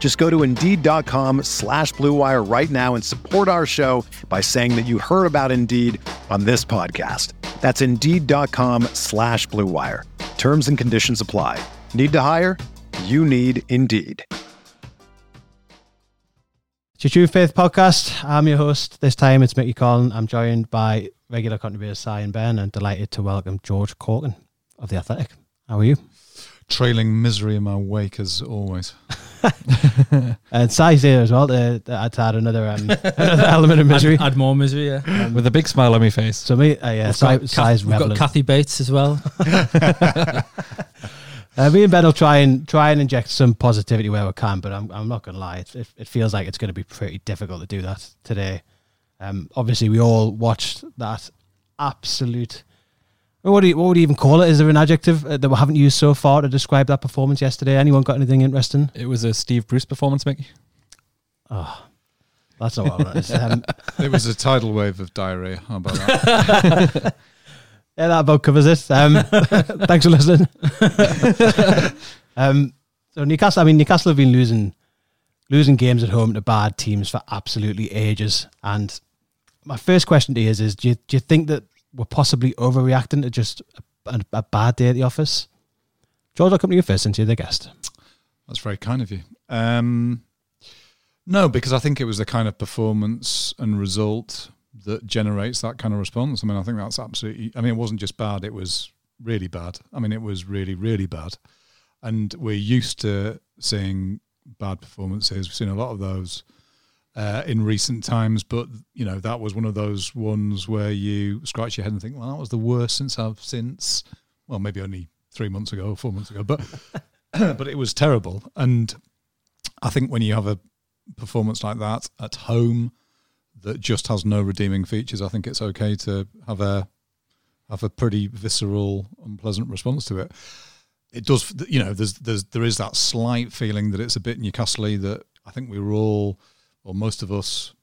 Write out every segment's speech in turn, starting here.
Just go to Indeed.com slash BlueWire right now and support our show by saying that you heard about Indeed on this podcast. That's Indeed.com slash BlueWire. Terms and conditions apply. Need to hire? You need Indeed. It's your True Faith podcast. I'm your host. This time it's Mickey Collin. I'm joined by regular contributors Si and Ben and delighted to welcome George Caulkin of The Athletic. How are you? Trailing misery in my wake as always. and size here as well to, to add, to add another, um, another element of misery. Add, add more misery, yeah. Um, With a big smile on my face. So me, uh, yeah, We've got, Si's Kath, we've got. Kathy Bates as well. Uh, me and Ben will try and try and inject some positivity where we can, but I'm I'm not going to lie. It, it, it feels like it's going to be pretty difficult to do that today. Um, obviously, we all watched that absolute. What do you, what would you even call it? Is there an adjective uh, that we haven't used so far to describe that performance yesterday? Anyone got anything interesting? It was a Steve Bruce performance, Mickey. Oh, that's not what I want. Um, It was a tidal wave of diarrhea. How about that? yeah, that about covers it. Um, thanks for listening. um, so Newcastle, I mean, Newcastle have been losing losing games at home to bad teams for absolutely ages. And my first question to you is: is do you, do you think that we're possibly overreacting to just a, a, bad day at the office? George, I'll come to you first since you're the guest. That's very kind of you. Um, no, because I think it was the kind of performance and result that generates that kind of response. I mean, I think that's absolutely. I mean, it wasn't just bad; it was really bad. I mean, it was really, really bad. And we're used to seeing bad performances. We've seen a lot of those uh, in recent times, but you know that was one of those ones where you scratch your head and think, "Well, that was the worst since I've since." Well, maybe only three months ago, or four months ago, but but it was terrible. And I think when you have a performance like that at home that just has no redeeming features, I think it's okay to have a have a pretty visceral, unpleasant response to it. It does, you know. There's there's there is that slight feeling that it's a bit Newcastle that I think we were all, or most of us,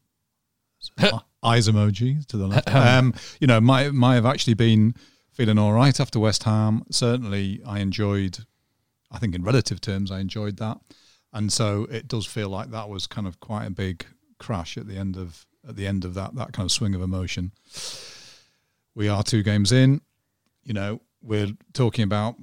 eyes emoji to the left. Um, you know, might might have actually been feeling all right after West Ham. Certainly, I enjoyed. I think in relative terms, I enjoyed that, and so it does feel like that was kind of quite a big crash at the end of at the end of that that kind of swing of emotion. We are two games in. You know, we're talking about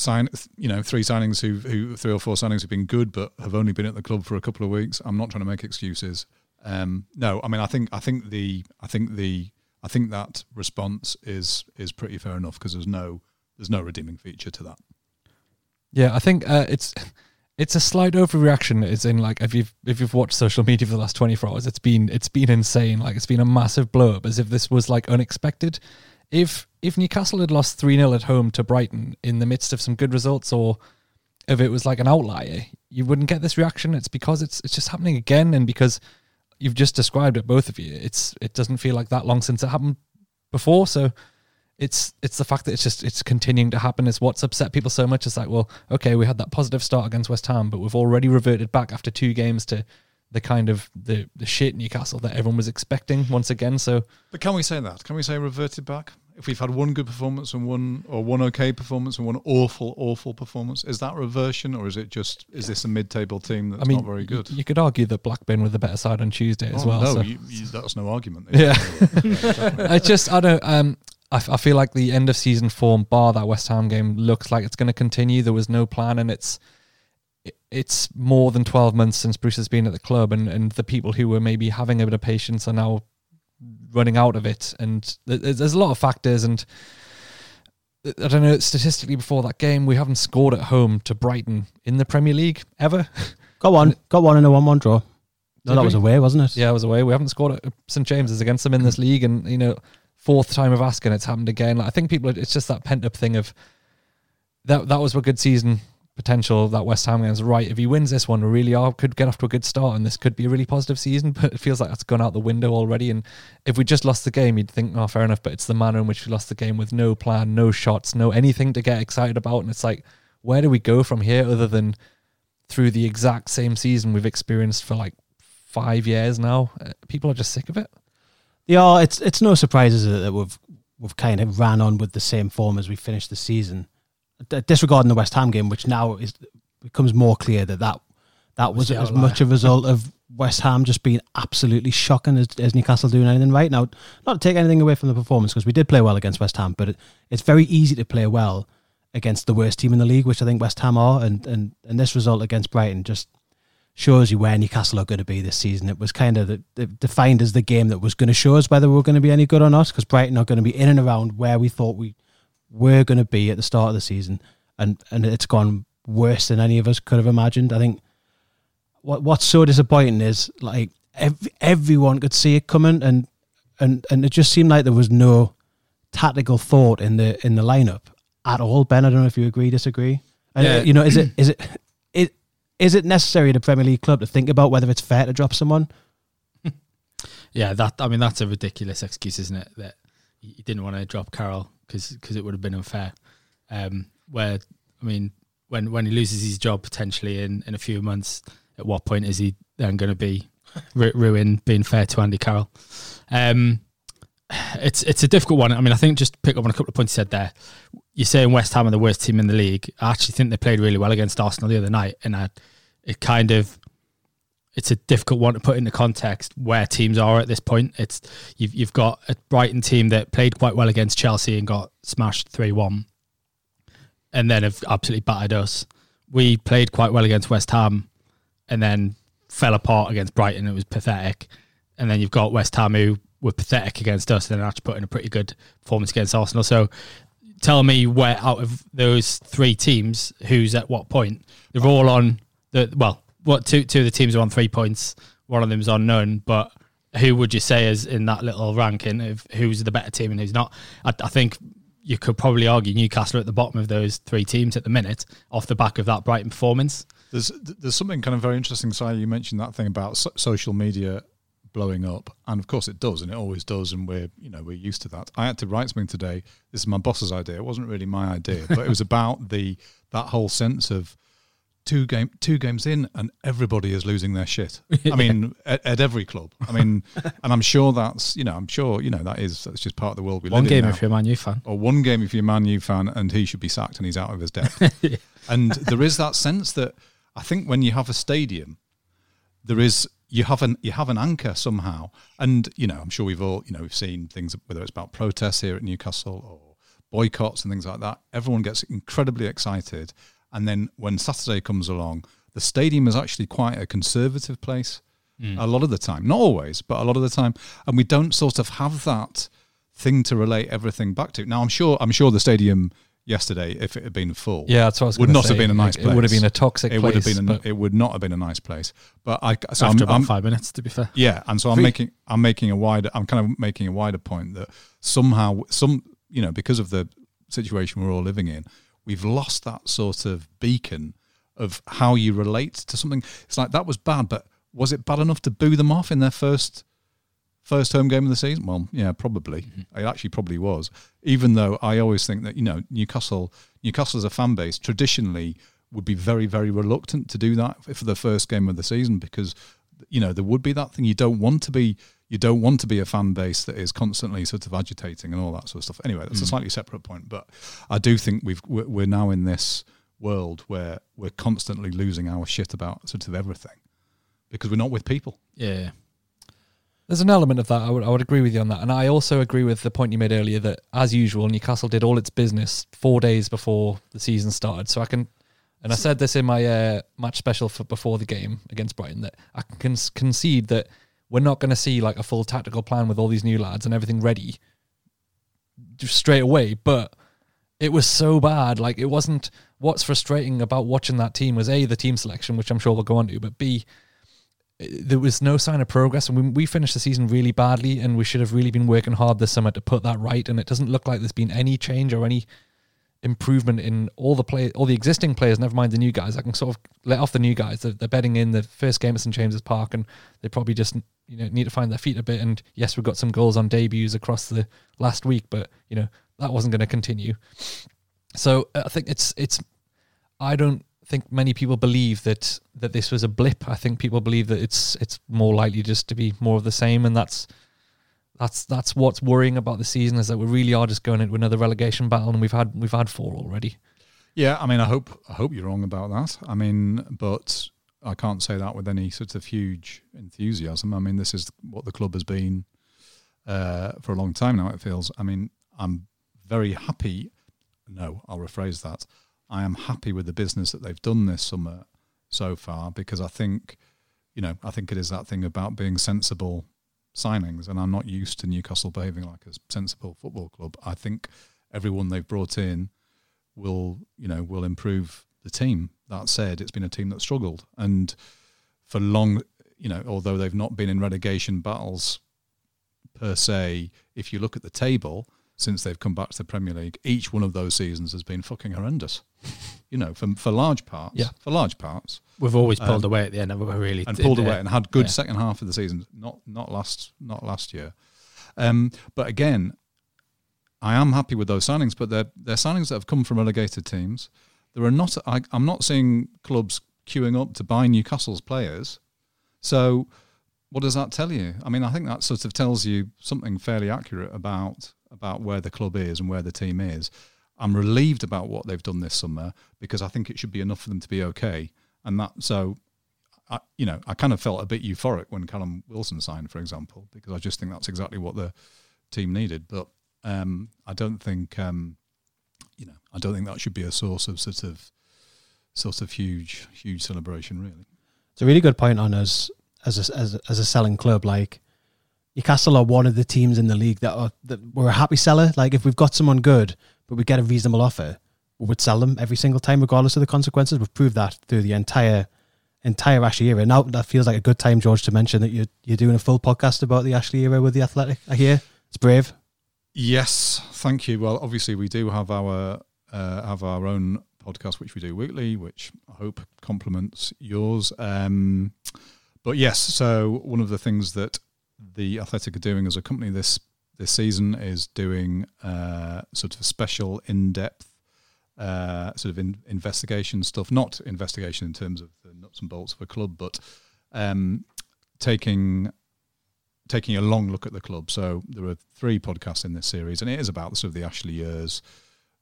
sign. You know, three signings who who three or four signings have been good, but have only been at the club for a couple of weeks. I'm not trying to make excuses. Um, no, I mean, I think I think the I think the I think that response is is pretty fair enough because there's no there's no redeeming feature to that. Yeah, I think uh, it's it's a slight overreaction. It's in like if you've if you've watched social media for the last twenty four hours, it's been it's been insane. Like it's been a massive blow up, as if this was like unexpected. If if Newcastle had lost three 0 at home to Brighton in the midst of some good results, or if it was like an outlier, you wouldn't get this reaction. It's because it's it's just happening again, and because you've just described it, both of you. It's it doesn't feel like that long since it happened before. So it's it's the fact that it's just it's continuing to happen is what's upset people so much. It's like, well, okay, we had that positive start against West Ham, but we've already reverted back after two games to the kind of the the shit Newcastle that everyone was expecting once again. So But can we say that? Can we say reverted back? If we've had one good performance and one or one okay performance and one awful, awful performance, is that reversion or is it just is this a mid-table team that's I mean, not very good? You, could argue that Blackburn were the better side on Tuesday as Oh, well. No, so. you, you, that's no argument. Yeah. I just I don't um I, f- I feel like the end of season form bar that West Ham game looks like it's going to continue. There was no plan, and it's it's more than twelve months since Bruce has been at the club, and and the people who were maybe having a bit of patience are now running out of it, and there's, a lot of factors, and I don't know, statistically before that game, we haven't scored at home to Brighton in the Premier League ever. Got one. Got one in a one-one draw. No, Did that we? was away, wasn't it? Yeah, I was away. We haven't scored at uh, St James's against them in this league, and you know, fourth time of asking, it's happened again. Like I think people, it's just that pent up thing of that. That was a good season potential that West Ham is right. If he wins this one, we really are could get off to a good start, and this could be a really positive season. But it feels like that's gone out the window already. And if we just lost the game, you'd think, oh, fair enough. But it's the manner in which we lost the game with no plan, no shots, no anything to get excited about, and it's like, where do we go from here other than through the exact same season we've experienced for like five years now. Uh, People are just sick of it. Yeah, it's it's no surprise is it, that we've we've kind of ran on with the same form as we finished the season, disregarding the West Ham game, which now is becomes more clear that that that was as much a result of West Ham just being absolutely shocking as, as Newcastle doing anything right now. Not to take anything away from the performance because we did play well against West Ham, but it, it's very easy to play well against the worst team in the league, which I think West Ham are, and and and this result against Brighton just shows you where Newcastle are going to be this season. It was kind of the, the, defined as the game that was going to show us whether we were going to be any good or not, because Brighton are going to be in and around where we thought we were going to be at the start of the season, and and it's gone worse than any of us could have imagined. I think what what's so disappointing is like ev- everyone could see it coming, and and and it just seemed like there was no tactical thought in the in the lineup at all. Ben, I don't know if you agree, disagree. And, Yeah. you know, is it is it it is it necessary at a Premier League club to think about whether it's fair to drop someone? Yeah, that I mean that's a ridiculous excuse, isn't it? That you didn't want to drop Carroll because it would have been unfair. Um, where I mean, when when he loses his job potentially in, in a few months, at what point is he then going to be ru- ruined being fair to Andy Carroll? Um, it's it's a difficult one. I mean, I think just to pick up on a couple of points you said there. You're saying West Ham are the worst team in the league. I actually think they played really well against Arsenal the other night, and I, it kind of it's a difficult one to put into context where teams are at this point. It's you've you've got a Brighton team that played quite well against Chelsea and got smashed three one, and then have absolutely battered us. We played quite well against West Ham, and then fell apart against Brighton. It was pathetic, and then you've got West Ham who were pathetic against us, and then actually put in a pretty good performance against Arsenal. So. Tell me where out of those three teams, who's at what point? They're all on the well, what two two of the teams are on three points. One of them's on none. But who would you say is in that little ranking of who's the better team and who's not? I, I think you could probably argue Newcastle at the bottom of those three teams at the minute, off the back of that Brighton performance. There's there's something kind of very interesting. Si, you mentioned that thing about so- social media blowing up, and of course it does, and it always does, and we're you know we're used to that. I had to write something today. This is my boss's idea. It wasn't really my idea, but it was about the that whole sense of two game two games in, and everybody is losing their shit. I mean, at, at every club. I mean, and I'm sure that's you know I'm sure you know that is that's just part of the world we One live in game if you're a Man U fan. or one game if you're a Man U fan and he should be sacked and he's out of his depth. and there is that sense that I think when you have a stadium, there is you have an you have an anchor somehow. And you know, I'm sure we've all you know we've seen things whether it's about protests here at Newcastle or boycotts and things like that. Everyone gets incredibly excited, and then when Saturday comes along, the stadium is actually quite a conservative place. Hmm. A lot of the time, not always, but a lot of the time, and we don't sort of have that thing to relate everything back to. Now, I'm sure, I'm sure the stadium yesterday, if it had been full, Yeah, that's what I was would gonna not have been a nice Like, place. It would have been a toxic It place. would have been. A, it would not have been a nice place. But I, so After I'm, about I'm- five minutes, to be fair. yeah, and so I'm Three. making I'm making a wider I'm kind of making a wider point that somehow some you know because of the situation we're all living in, we've lost that sort of beacon of how you relate to something. It's like that was bad, but was it bad enough to boo them off in their first first home game of the season? Well, yeah, probably. Mm-hmm. It actually probably was. Even though I always think that you know Newcastle Newcastle as a fan base traditionally would be very very reluctant to do that for the first game of the season because you know there would be that thing you don't want to be you don't want to be a fan base that is constantly sort of agitating and all that sort of stuff anyway that's a slightly separate point but i do think we've we're we're now in this world where we're constantly losing our shit about sort of everything because we're not with people Yeah. There's an element of that. I would, I would agree with you on that. And I also agree with the point you made earlier that, as usual, Newcastle did all its business four days before the season started. So I can, and I said this in my uh, match special for before the game against Brighton, that I can concede that we're not going to see like a full tactical plan with all these new lads and everything ready just straight away. But it was so bad. Like it wasn't. What's frustrating about watching that team was a the team selection, which I'm sure we'll go on to, but b there was no sign of progress, and we, we finished the season really badly, and we should have really been working hard this summer to put that right. And it doesn't look like there's been any change or any improvement in all the play, all the existing players. Never mind the new guys. I can sort of let off the new guys. They're, they're betting in the first game at St James's Park, and they probably just you know need to find their feet a bit. And yes, we've got some goals on debuts across the last week, but you know that wasn't going to continue. So uh, I think it's it's. I don't think many people believe that that this was a blip. I think people believe that it's it's more likely just to be more of the same, and that's that's that's what's worrying about the season is that we really are just going into another relegation battle, and we've had we've had four already. Yeah, I mean, I hope I hope you're wrong about that. I mean, but I can't say that with any sort of huge enthusiasm. I mean, this is what the club has been uh, for a long time now. It feels. I mean, I'm very happy. No, I'll rephrase that. I am happy with the business that they've done this summer so far because I think, you know, I think it is that thing about being sensible signings, and I'm not used to Newcastle behaving like a sensible football club. I think everyone they've brought in will, you know, will improve the team. That said, it's been a team that struggled, and for long, you know, although they've not been in relegation battles per se, if you look at the table since they've come back to the Premier League, each one of those seasons has been fucking horrendous. You know, for for large parts. Yeah. For large parts. We've always pulled Um, away at the end, haven't we? Really, and pulled away and had good yeah. second half of the season. Not not last not last year. Um, but again, I am happy with those signings, but they're they're signings that have come from relegated teams. There are not I, I'm not seeing clubs queuing up to buy Newcastle's players. So what does that tell you? I mean, I think that sort of tells you something fairly accurate about about where the club is and where the team is. I'm relieved about what they've done this summer because I think it should be enough for them to be okay. And that so I, you know, I kind of felt a bit euphoric when Callum Wilson signed, for example, because I just think that's exactly what the team needed. But um, I don't think, um, you know, I don't think that should be a source of sort of, sort of huge, huge celebration, really. It's a really good point on us as a, as a, as a selling club. Like Newcastle are one of the teams in the league that are that we're a happy seller. Like if we've got someone good, but we get a reasonable offer, we would sell them every single time, regardless of the consequences. We've proved that through the entire entire Ashley era. Now that feels like a good time, George, to mention that you're you're doing a full podcast about the Ashley era with the Athletic. I hear it's brave. Yes, thank you. Well, obviously, we do have our uh, have our own podcast, which we do weekly, which I hope complements yours. Um, but yes, so one of the things that the Athletic are doing as a company this this season is doing uh, sort of special, in depth, uh, sort of in, investigation stuff. Not investigation in terms of the nuts and bolts of a club, but um, taking taking a long look at the club. So there are three podcasts in this series, and it is about sort of the Ashley years,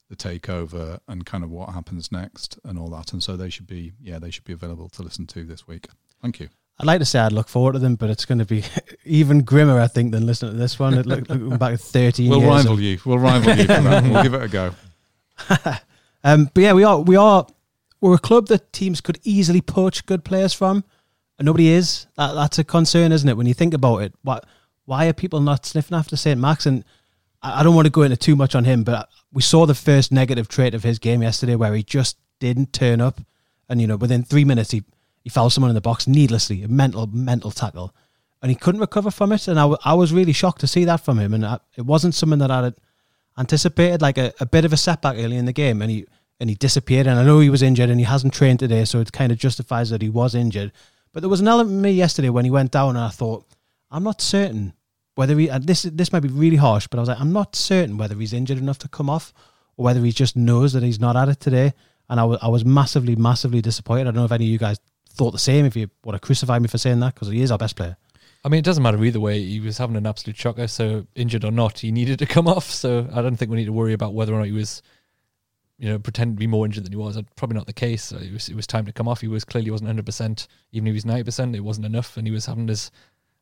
the takeover, and kind of what happens next, and all that. And so they should be, yeah, they should be available to listen to this week. Thank you. I'd like to say I'd look forward to them, but it's going to be even grimmer, I think, than listening to this one. It look, looking back at 13 We'll years. rival of- you. We'll rival you for that. We'll give it a go. um, but yeah, we are we are we're a club that teams could easily poach good players from, and nobody is. That, that's a concern, isn't it? When you think about it, what why are people not sniffing after St Max? And I, I don't want to go into too much on him, but we saw the first negative trait of his game yesterday, where he just didn't turn up, and you know within three minutes he he fouled someone in the box needlessly, a mental mental tackle, and he couldn't recover from it. And I, I was really shocked to see that from him, and I, it wasn't something that I had anticipated, like a, a bit of a setback early in the game, and he and he disappeared. And I know he was injured, and he hasn't trained today, so it kind of justifies that he was injured. But there was an element of me yesterday when he went down, and I thought, I'm not certain whether he. This this might be really harsh, but I was like, I'm not certain whether he's injured enough to come off, or whether he just knows that he's not at it today. And I was I was massively massively disappointed. I don't know if any of you guys thought the same. If you want to crucify me for saying that, because he is our best player. I mean, it doesn't matter either way. He was having an absolute shocker. So injured or not, he needed to come off. So I don't think we need to worry about whether or not he was, you know, pretending to be more injured than he was. That's probably not the case. It was it was time to come off. He was clearly wasn't hundred percent. Even if he was ninety percent, it wasn't enough, and he was having his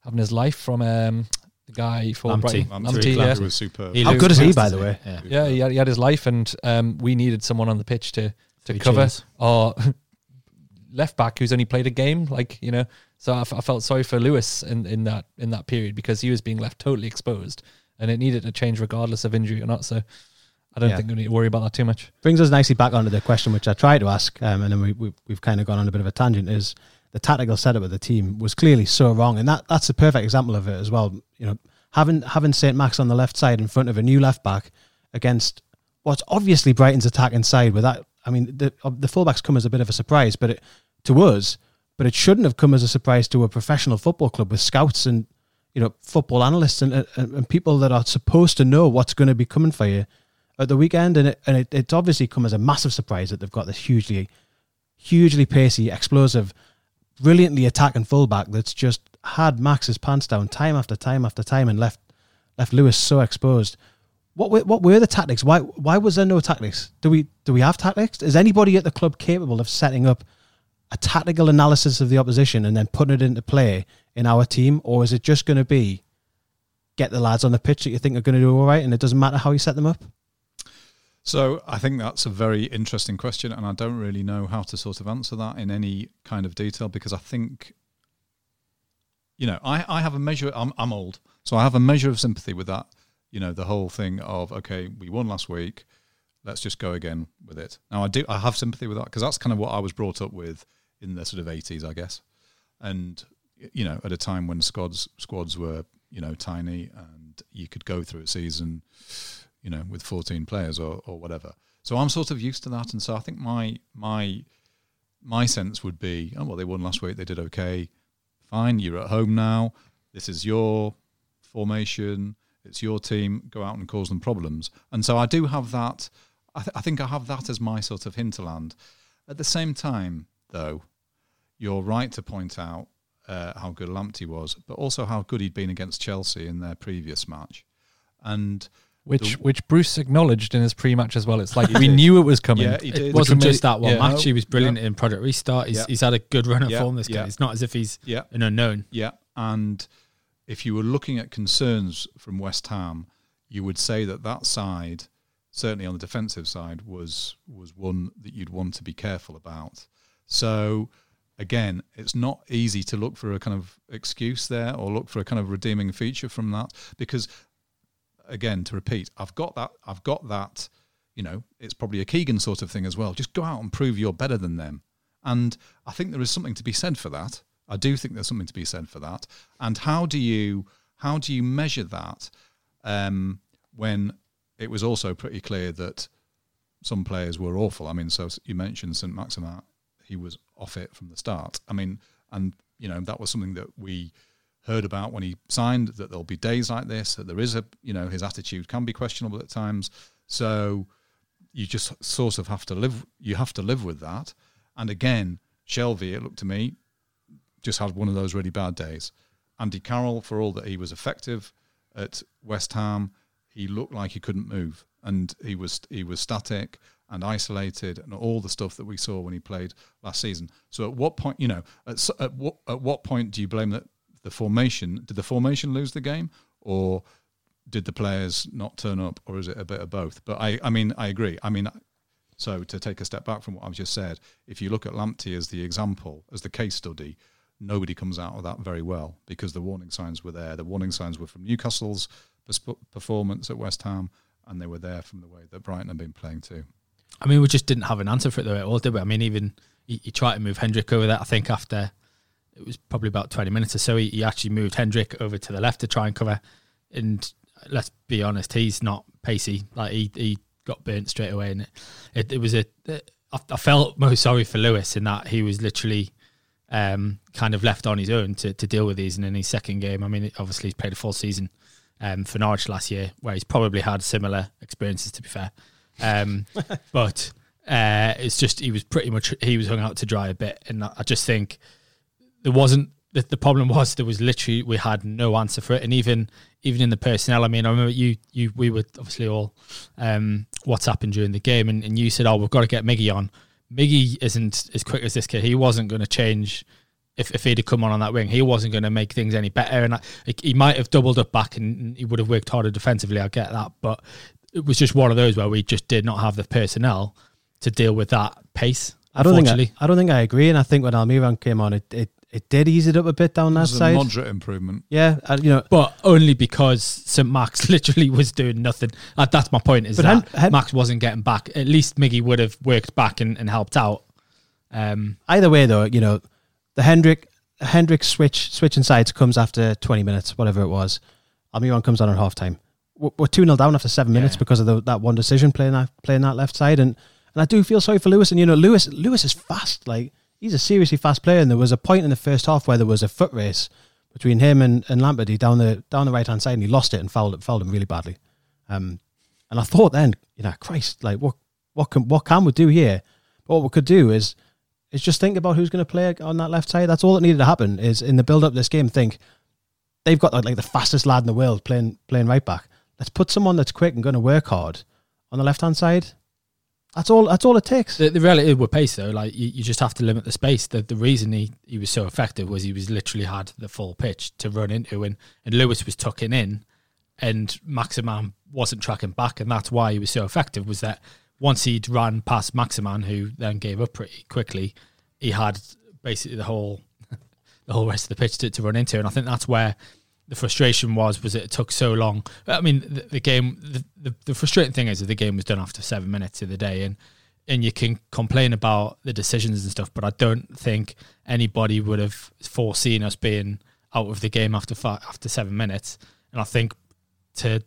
having his life from um the guy for Lamptey. Brighton. I'm Lamptey, too yeah. glad was superb. He How good is he, by the way? Yeah. Yeah, he had, he had his life, and um, we needed someone on the pitch to to Three cover cheers. our left back who's only played a game. Like you know, so I, f- I felt sorry for Lewis in, in that in that period because he was being left totally exposed, and it needed to change regardless of injury or not. So I don't Yeah. think we need to worry about that too much. brings us nicely back onto the question which I tried to ask, um, and then we, we we've kind of gone on a bit of a tangent. Is the tactical setup of the team was clearly so wrong, and that that's a perfect example of it as well. You know, having having Saint Max on the left side in front of a new left back against what's obviously Brighton's attacking side. With that, I mean, the uh, the fullbacks come as a bit of a surprise, but it, to us, but it shouldn't have come as a surprise to a professional football club with scouts and you know football analysts and and, and people that are supposed to know what's going to be coming for you at the weekend, and it, and it, it's obviously come as a massive surprise that they've got this hugely, hugely pacey, explosive, brilliantly attacking fullback that's just had Max's pants down time after time after time and left left Lewis so exposed. What were, what were the tactics? Why why was there no tactics? Do we do we have tactics? Is anybody at the club capable of setting up a tactical analysis of the opposition and then putting it into play in our team, or is it just going to be get the lads on the pitch that you think are going to do all right, and it doesn't matter how you set them up? So I think that's a very interesting question, and I don't really know how to sort of answer that in any kind of detail because I think, you know, I, I have a measure. I'm I'm old, so I have a measure of sympathy with that. You know, the whole thing of okay, we won last week, let's just go again with it. Now I do I have sympathy with that because that's kind of what I was brought up with in the sort of 80s, I guess, and you know, at a time when squads squads were you know tiny and you could go through a season you know, with 14 players or, or whatever. So I'm sort of used to that, and so I think my my my sense would be, oh well, they won last week, they did okay, fine. You're at home now. This is your formation. It's your team. Go out and cause them problems. And so I do have that. I, th- I think I have that as my sort of hinterland. At the same time, though, you're right to point out uh, how good Lamptey was, but also how good he'd been against Chelsea in their previous match. And Which The- which Bruce acknowledged in his pre-match as well. It's like we knew it was coming. Yeah, he did. It wasn't was just that one yeah. match. He was brilliant Yeah. in Project Restart. He's, Yeah. he's had a good run of form. This guy. It's not as if he's yeah, an unknown. Yeah, and if you were looking at concerns from West Ham, you would say that that side, certainly on the defensive side, was was one that you'd want to be careful about. So again, it's not easy to look for a kind of excuse there or look for a kind of redeeming feature from that because again, to repeat, I've got that I've got that, you know, it's probably a Keegan sort of thing as well. Just go out and prove you're better than them. And I think there is something to be said for that. I do think there's something to be said for that. And how do you how do you measure that um, when it was also pretty clear that some players were awful? I mean, so you mentioned St Maximin, he was off it from the start. I mean, and you know that was something that we heard about when he signed that there'll be days like this that there is a you know his attitude can be questionable at times. So you just sort of have to live you have to live with that. And again Shelvey it looked to me just had one of those really bad days. Andy Carroll for all that he was effective at West Ham he looked like he couldn't move. And he was he was static and isolated and all the stuff that we saw when he played last season. So at what point you know at, at what at what point do you blame that the formation did the formation lose the game or did the players not turn up or is it a bit of both? But i i mean i agree. I mean so to take a step back from what i've just said if you look at lamptey as the example as the case study nobody comes out of that very well because the warning signs were there. The warning signs were from newcastle's performance at west ham and they were there from the way that brighton had been playing too I mean, we just didn't have an answer for it though at all, did we? I mean, even he, he tried to move Hendrick over there. I think after it was probably about twenty minutes or so, he, he actually moved Hendrick over to the left to try and cover. And let's be honest, he's not pacey. Like he, he got burnt straight away, and it, it, it was a. I, I felt most sorry for Lewis in that he was literally um, kind of left on his own to, to deal with these. And in his second game, I mean, obviously he's played a full season um, for Norwich last year, where he's probably had similar experiences. To be fair, um, but uh, it's just he was pretty much he was hung out to dry a bit, and I just think there wasn't the, the problem was there was literally we had no answer for it, and even even in the personnel. I mean, I remember you you we were obviously all um, happened during the game, and, and you said, "Oh, we've got to get Miggy on." Miggy isn't as quick as this kid. He wasn't going to change. If, if he'd have come on on that wing, he wasn't going to make things any better, and I, he might have doubled up back, and he would have worked harder defensively. I get that, but it was just one of those where we just did not have the personnel to deal with that pace. I don't think I. I don't think I agree, and I think when Almiron came on, it, it it did ease it up a bit down It that was a side. moderate improvement. yeah, and, you know, but only because St Max literally was doing nothing. Uh, that's my point. Is But that Hen- Hen- Max wasn't getting back. At least Miggy would have worked back and, and helped out. Um, either way though, you know, the Hendrick Hendrick switch switching sides comes after 20 minutes, whatever it was. Almiron comes on at half time. We're we're 2 0 down after seven minutes Yeah. because of the, that one decision playing that playing that left side. And and I do feel sorry for Lewis. And you know, Lewis Lewis is fast. Like he's a seriously fast player. And there was a point in the first half where there was a foot race between him and, and Lamptey down the down the right hand side and he lost it and fouled it fouled him really badly. Um and I thought then, you know, Christ, like what what can what can we do here? What we could do is is just think about who's going to play on that left side. That's all that needed to happen. Is in the build up this game, think they've got like, like the fastest lad in the world playing playing right back. Let's put someone that's quick and going to work hard on the left hand side. That's all. That's all it takes. the, the reality with pace though, like you, you just have to limit the space. The, the reason he, he was so effective was he was literally had the full pitch to run into, and, and Lewis was tucking in, and Maximin wasn't tracking back, and that's why he was so effective. Was that once he'd ran past Maximin, who then gave up pretty quickly, he had basically the whole the whole rest of the pitch to, to run into, and I think that's where the frustration was was it took so long. I mean, the, the game. The, the, the frustrating thing is that the game was done after seven minutes of the day, and and you can complain about the decisions and stuff, but I don't think anybody would have foreseen us being out of the game after five, after seven minutes. And I think to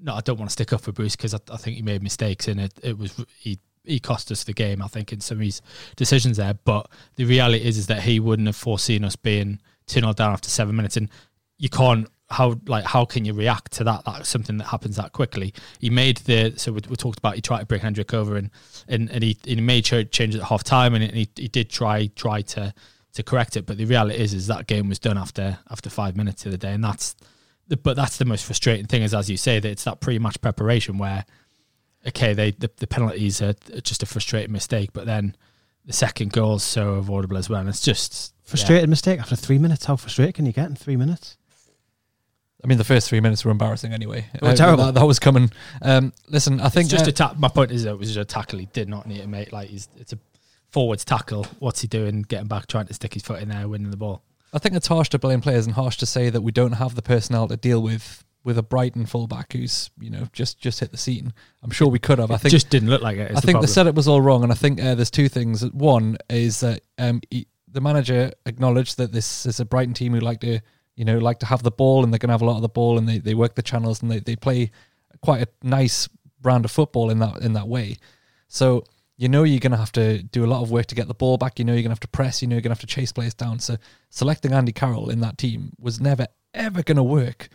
no, I don't want to stick up for Bruce because I, I think he made mistakes and it it was he he cost us the game. I think in some of his decisions there, but the reality is is that he wouldn't have foreseen us being two 0 down after seven minutes, and you can't how like how can you react to that that's something that happens that quickly? He made the so we, we talked about he tried to bring hendrick over and and, and he, he made sure changes at half time and he, he did try try to to correct it. But the reality is is that game was done after after five minutes of the day. And that's the, but that's the most frustrating thing is as you say that it's that pre-match preparation where okay they the, the penalties are just a frustrating mistake but then the second goal is so avoidable as well. And it's just Frustrated mistake after three minutes. How frustrated can you get in three minutes? I mean, the first three minutes were embarrassing anyway. They were terrible. That, that was coming. Um, listen, I think it's just uh, a ta- my point is that it was just a tackle he did not need to make. Like he's it's a forwards tackle. What's he doing? Getting back, trying to stick his foot in there, winning the ball. I think it's harsh to blame players and harsh to say that we don't have the personnel to deal with with a Brighton fullback who's you know just just hit the scene. I'm sure we could have. I It think just didn't look like it. I the think the problem. setup was all wrong, and I think uh, there's two things. One is that um, he, the manager acknowledged that this is a Brighton team who like to, you know, like to have the ball, and they're going to have a lot of the ball, and they, they work the channels, and they, they play quite a nice brand of football in that in that way. So you know you're going to have to do a lot of work to get the ball back. You know you're going to have to press. You know you're going to have to chase players down. So selecting Andy Carroll in that team was never ever going to work.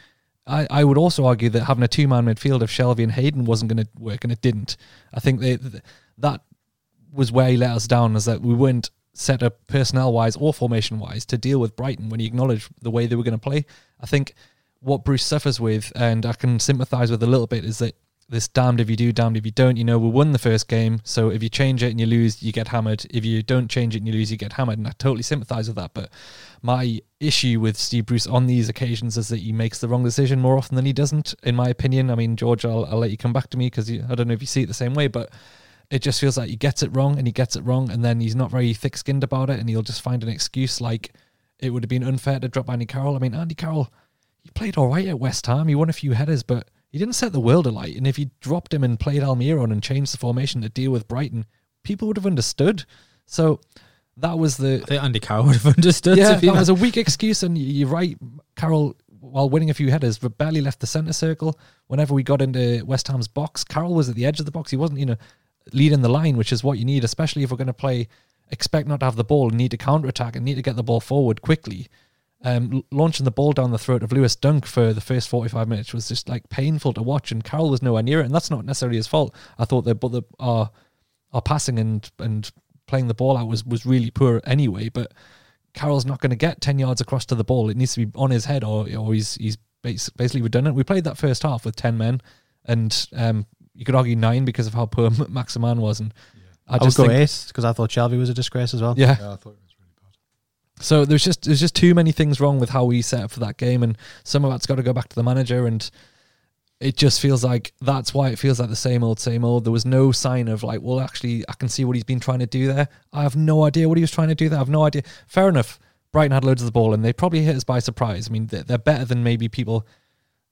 I, I would also argue that having a two man midfield of Shelvey and Hayden wasn't going to work, and it didn't. I think they, that was where he let us down, is that we weren't set up personnel wise or formation wise to deal with Brighton when he acknowledged the way they were going to play. I think what Bruce suffers with, and I can sympathise with a little bit, is that this damned if you do, damned if you don't. You know, we won the first game, so if you change it and you lose, you get hammered. If you don't change it and you lose, you get hammered. And I totally sympathise with that. But my issue with Steve Bruce on these occasions is that he makes the wrong decision more often than he doesn't, in my opinion. I mean, George, I'll, I'll let you come back to me because I don't know if you see it the same way, but it just feels like he gets it wrong and he gets it wrong, and then he's not very thick skinned about it, and he'll just find an excuse like it would have been unfair to drop Andy Carroll. I mean, Andy Carroll, he played all right at West Ham. He won a few headers, but he didn't set the world alight. And if you dropped him and played Almiron and changed the formation to deal with Brighton, people would have understood. So that was the I think Andy Carroll would have understood. yeah, that was a weak excuse, and you're right. Carroll, while winning a few headers, but barely left the centre circle. Whenever we got into West Ham's box, Carroll was at the edge of the box. He wasn't, you know, leading the line, which is what you need, especially if we're going to play. Expect not to have the ball, need to counter attack, and need to get the ball forward quickly. Um, launching the ball down the throat of Lewis Dunk for the first 45 minutes was just like painful to watch, and Carroll was nowhere near it, and that's not necessarily his fault. I thought that, but the our our passing and and playing the ball out was was really poor anyway, but. Carroll's not going to get 10 yards across to the ball. It needs to be on his head or, or he's he's basically redundant. We played that first half with 10 men and um, you could argue nine because of how poor Maximin was. And I I, would just go think, eight because I thought Shelvey was a disgrace as well. yeah. Yeah, I thought it was really bad. So there's just there's just too many things wrong with how we set up for that game, and some of that's got to go back to the manager. And it just feels like that's why it feels like the same old, same old. There was no sign of like, well, actually, I can see what he's been trying to do there. I have no idea what he was trying to do there. I have no idea. Fair enough. Brighton had loads of the ball and they probably hit us by surprise. I mean, they're, they're better than maybe people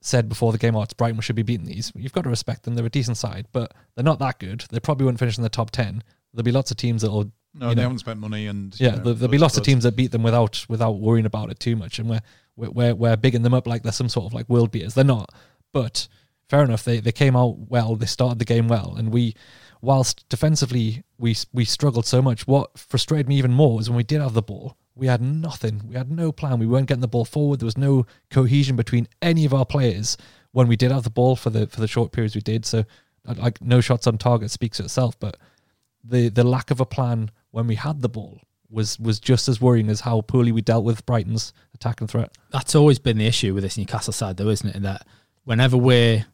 said before the game, oh, it's Brighton, we should be beating these. You've got to respect them. They're a decent side, but they're not that good. They probably won't finish in the top 10. There'll be lots of teams that will. No, they know, haven't spent money, and yeah, know, there'll, there'll be lots of teams that beat them without without worrying about it too much, and we're we're we're, we're bigging them up like they're some sort of like world beaters. They're not, but fair enough. They they came out well. They started the game well, and we, whilst defensively we we struggled so much. What frustrated me even more was when we did have the ball, we had nothing. We had no plan. We weren't getting the ball forward. There was no cohesion between any of our players when we did have the ball for the for the short periods we did. So, uh, like no shots on target speaks for itself, but the the lack of a plan when we had the ball was was just as worrying as how poorly we dealt with Brighton's attacking threat. that's always been the issue with this Newcastle side, though, isn't it? In that whenever we're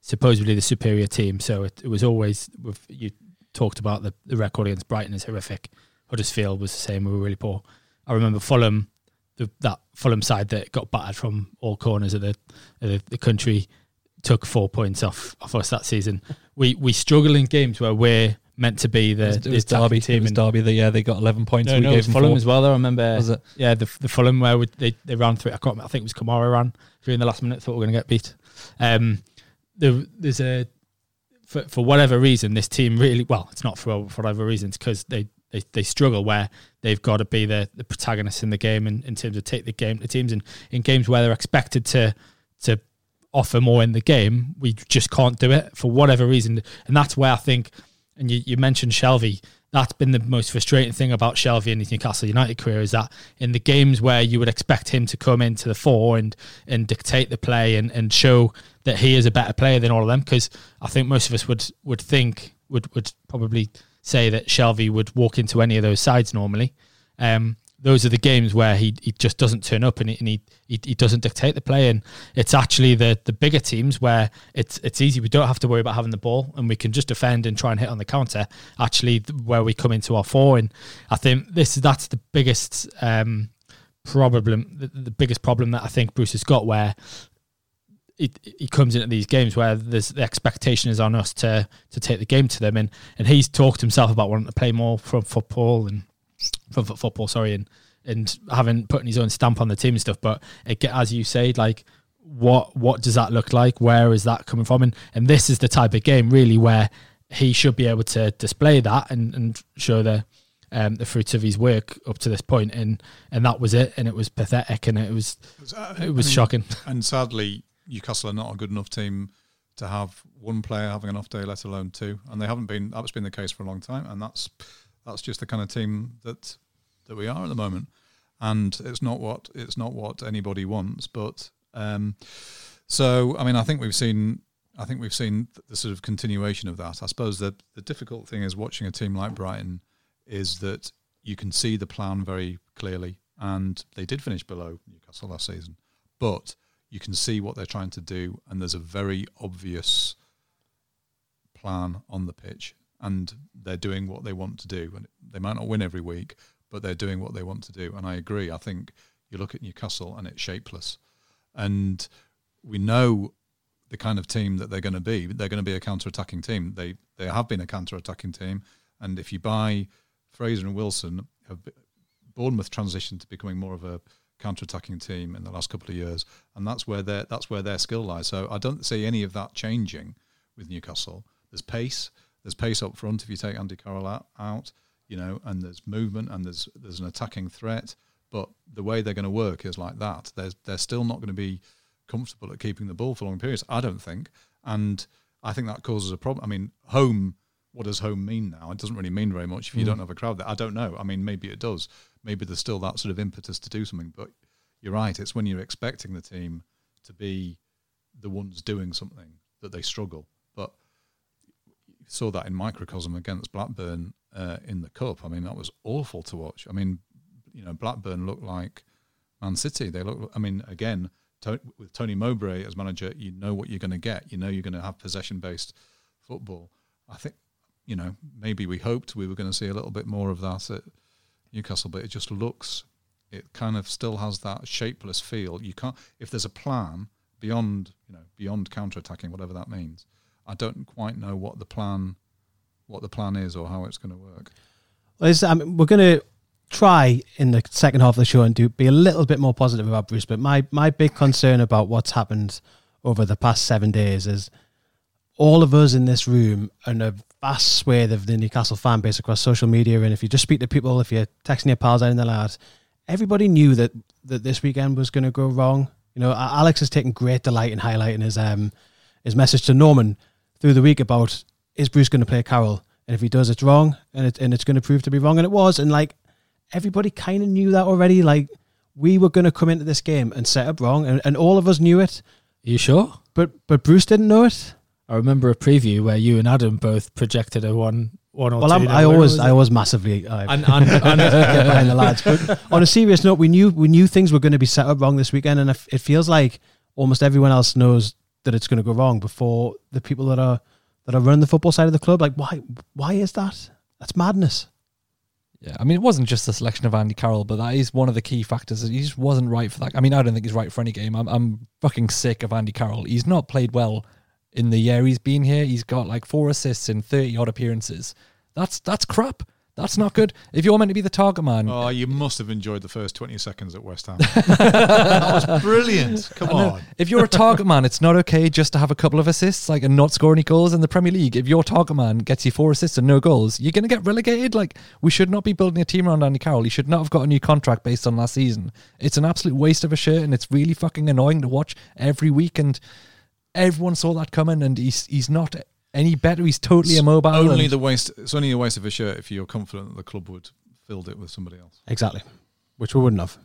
supposedly the superior team, so it, it was always you talked about the, the record against Brighton is horrific. Huddersfield was the same; we were really poor. I remember Fulham, the, that Fulham side that got battered from all corners of the of the, the country, took four points off off us that season. We we struggle in games where we're meant to be the, it was, the it Derby. team It was and- Derby. That yeah, they got eleven points. no, we no, gave Fulham four. as well. Though I remember, Was it? yeah, the the Fulham where we, they they ran through. I can't. I think it was Kamara ran during the last minute. Thought we were going to get beat. Um, there, there's a for for whatever reason this team really well. It's not for for whatever reason. It's because they. They, they struggle where they've got to be the, the protagonists in the game in, in terms of take the game the teams and in games where they're expected to to offer more in the game we just can't do it for whatever reason. And that's where I think and you, you mentioned Shelvey. That's been the most frustrating thing about Shelvey in his Newcastle United career is that in the games where you would expect him to come into the fore and and dictate the play and, and show that he is a better player than all of them because I think most of us would would think would would probably say that Shelvey would walk into any of those sides normally. Um, those are the games where he, he just doesn't turn up and, he, and he, he he doesn't dictate the play. And it's actually the the bigger teams where it's it's easy. We don't have to worry about having the ball and we can just defend and try and hit on the counter actually where we come into our four. And I think this that's the biggest um problem the, the biggest problem that I think Bruce has got where he, he comes into these games where there's the expectation is on us to to take the game to them. And and he's talked himself about wanting to play more from football and from football sorry and and having putting his own stamp on the team and stuff. But it, as you say like what what does that look like? Where is that coming from? And and this is the type of game really where he should be able to display that and and show the um, the fruits of his work up to this point. And and that was it. And it was pathetic and it was Uh, it was I mean, shocking. And sadly, Newcastle are not a good enough team to have one player having an off day, let alone two. And they haven't been. That's been the case for a long time. And that's that's just the kind of team that that we are at the moment. And it's not what it's not what anybody wants. But um, so I mean, I think we've seen. I think we've seen the sort of continuation of that. I suppose the difficult thing is watching a team like Brighton is that you can see the plan very clearly, and they did finish below Newcastle last season, but you can see what they're trying to do, and there's a very obvious plan on the pitch, and they're doing what they want to do. And they might not win every week, but they're doing what they want to do. And I agree. I think you look at Newcastle, and it's shapeless, and we know the kind of team that they're going to be. They're going to be a counter-attacking team. They they have been a counter-attacking team, and if you buy Fraser and Wilson, have Bournemouth transitioned to becoming more of a counter-attacking team in the last couple of years, and that's where their that's where their skill lies. So I don't see any of that changing with Newcastle. There's pace. There's pace up front if you take Andy Carroll out, out you know, and there's movement and there's there's an attacking threat. But the way they're going to work is like that. They're they're still not going to be comfortable at keeping the ball for long periods. I don't think, and I think that causes a problem. I mean, home. What does home mean now? It doesn't really mean very much if you hmm. don't have a crowd there. I don't know. I mean, maybe it does. Maybe there's still that sort of impetus to do something. But you're right. It's when you're expecting the team to be the ones doing something that they struggle. But you saw that in microcosm against Blackburn uh, in the cup. I mean, that was awful to watch. I mean, you know, Blackburn looked like Man City. They look. I mean, again, to, with Tony Mowbray as manager, you know what you're going to get. You know you're going to have possession-based football. I think, you know, maybe we hoped we were going to see a little bit more of that at Newcastle, but it just looks. It kind of still has that shapeless feel. You can't. If there's a plan beyond, you know, beyond counter-attacking, whatever that means, I don't quite know what the plan, what the plan is or how it's going to work. Well, I mean, we're going to try in the second half of the show and do be a little bit more positive about Bruce. But my my big concern about what's happened over the past seven days is all of us in this room and a vast swathe of the Newcastle fan base across social media. And if you just speak to people, if you're texting your pals out in the lads, everybody knew that that this weekend was going to go wrong. You know, Alex has taken great delight in highlighting his um his message to Norman through the week about is Bruce going to play Carroll, and if he does, it's wrong, and it, and it's going to prove to be wrong, and it was, and like everybody kind of knew that already. Like we were going to come into this game and set up wrong, and, and all of us knew it. Are you sure? But but Bruce didn't know it. I remember a preview where you and Adam both projected a one one or Well, two. I'm, nil I always was I it? always massively uh, and, and, and get behind the lads. But on a serious note, we knew we knew things were going to be set up wrong this weekend, and it it feels like almost everyone else knows that it's going to go wrong before the people that are that are running the football side of the club. Like, why why is that? That's madness. Yeah, I mean, it wasn't just the selection of Andy Carroll, but that is one of the key factors. He just wasn't right for that. I mean, I don't think he's right for any game. I'm, I'm fucking sick of Andy Carroll. He's not played well in the year he's been here. He's got like four assists in 30 odd appearances. That's that's crap. That's not good. If you're meant to be the target man, Oh, you must have enjoyed the first 20 seconds at West Ham. that was brilliant. Come on. if you're a target man, it's not okay just to have a couple of assists, like and not score any goals in the Premier League. If your target man gets you four assists and no goals, you're going to get relegated. Like we should not be building a team around Andy Carroll. He should not have got a new contract based on last season. It's an absolute waste of a shirt, and it's really fucking annoying to watch every week. And everyone saw that coming, and he's he's not any better. He's totally immobile. Only the waste. It's only a waste of a shirt if you're confident that the club would filled it with somebody else. Exactly, which we wouldn't have.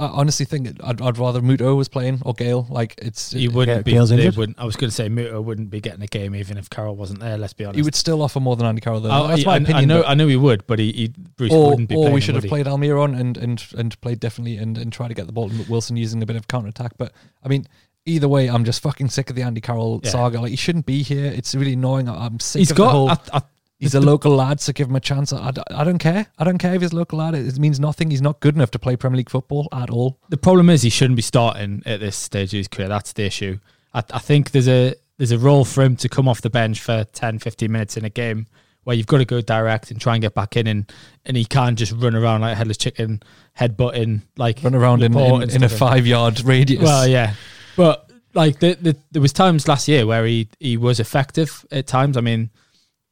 I honestly think I'd, I'd rather Muto was playing or Gayle. Like it's he wouldn't be. Gayle's They injured? wouldn't. I was going to say Muto wouldn't be getting a game even if Carroll wasn't there. Let's be honest. he would still offer more than Andy Carroll. Though. I, That's my I- opinion. I know. I know he would, but he, he Bruce or, wouldn't be. or playing we him, should have would he? played Almiron and, and and played differently and, and try to get the ball to Wilson using a bit of counter attack. But I mean, either way, I'm just fucking sick of the Andy Carroll Yeah. saga. Like he shouldn't be here. It's really annoying. I- I'm sick He's of got. the whole. I, I, he's a local lad, so give him a chance. I, I, I don't care. I don't care if he's a local lad. It, it means nothing. He's not good enough to play Premier League football at all. the problem is he shouldn't be starting at this stage of his career. That's the issue. I, I think there's a there's a role for him to come off the bench for 10, 15 minutes in a game where you've got to go direct and try and get back in, and and he can't just run around like a headless chicken, headbutting like Run around in, in, in a five yard radius. Well, yeah, but like the, the, there was times last year where he he was effective at times. I mean,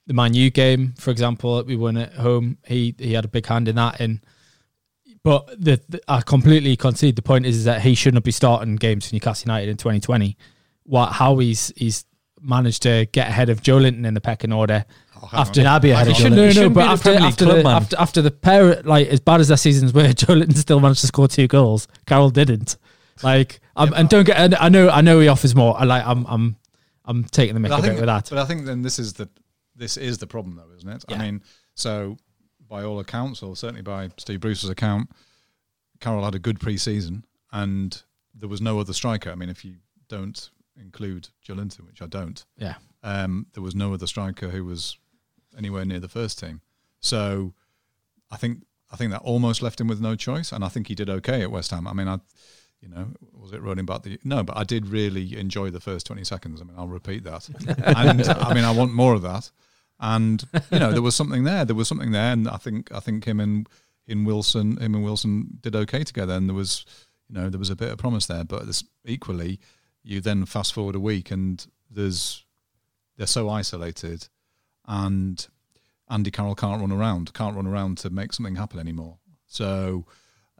the Man U game, for example, that we won at home, he he had a big hand in that. And but the, the I completely concede. The point is, is that he shouldn't be starting games for Newcastle United in 2020. What how he's he's managed to get ahead of Joelinton in the pecking order after I'd ahead of Joe no, no, but after after club, the, after after the pair like as bad as their seasons were, Joelinton still managed to score two goals. Carroll didn't. Like, um, and don't get. And I know, I know he offers more. I like. I'm, I'm, I'm taking the mick But a bit with that. but I think then this is the this is the problem though, isn't it? Yeah. I mean, so by all accounts, or certainly by Steve Bruce's account, Carroll had a good pre-season, and there was no other striker. I mean, if you don't include Joelinton, which I don't, Yeah. um, there was no other striker who was anywhere near the first team. So I think I think that almost left him with no choice, and I think he did okay at West Ham. I mean, I, you know, was it running back the no? But I did really enjoy the first twenty seconds. I mean, I'll repeat that, and I mean, I want more of that. And you know, there was something there. There was something there, and I think I think him and in Wilson, him and Wilson did okay together, and there was, you know, there was a bit of promise there. But this, equally, you then fast forward a week, and there's they're so isolated, and Andy Carroll can't run around, can't run around to make something happen anymore. So,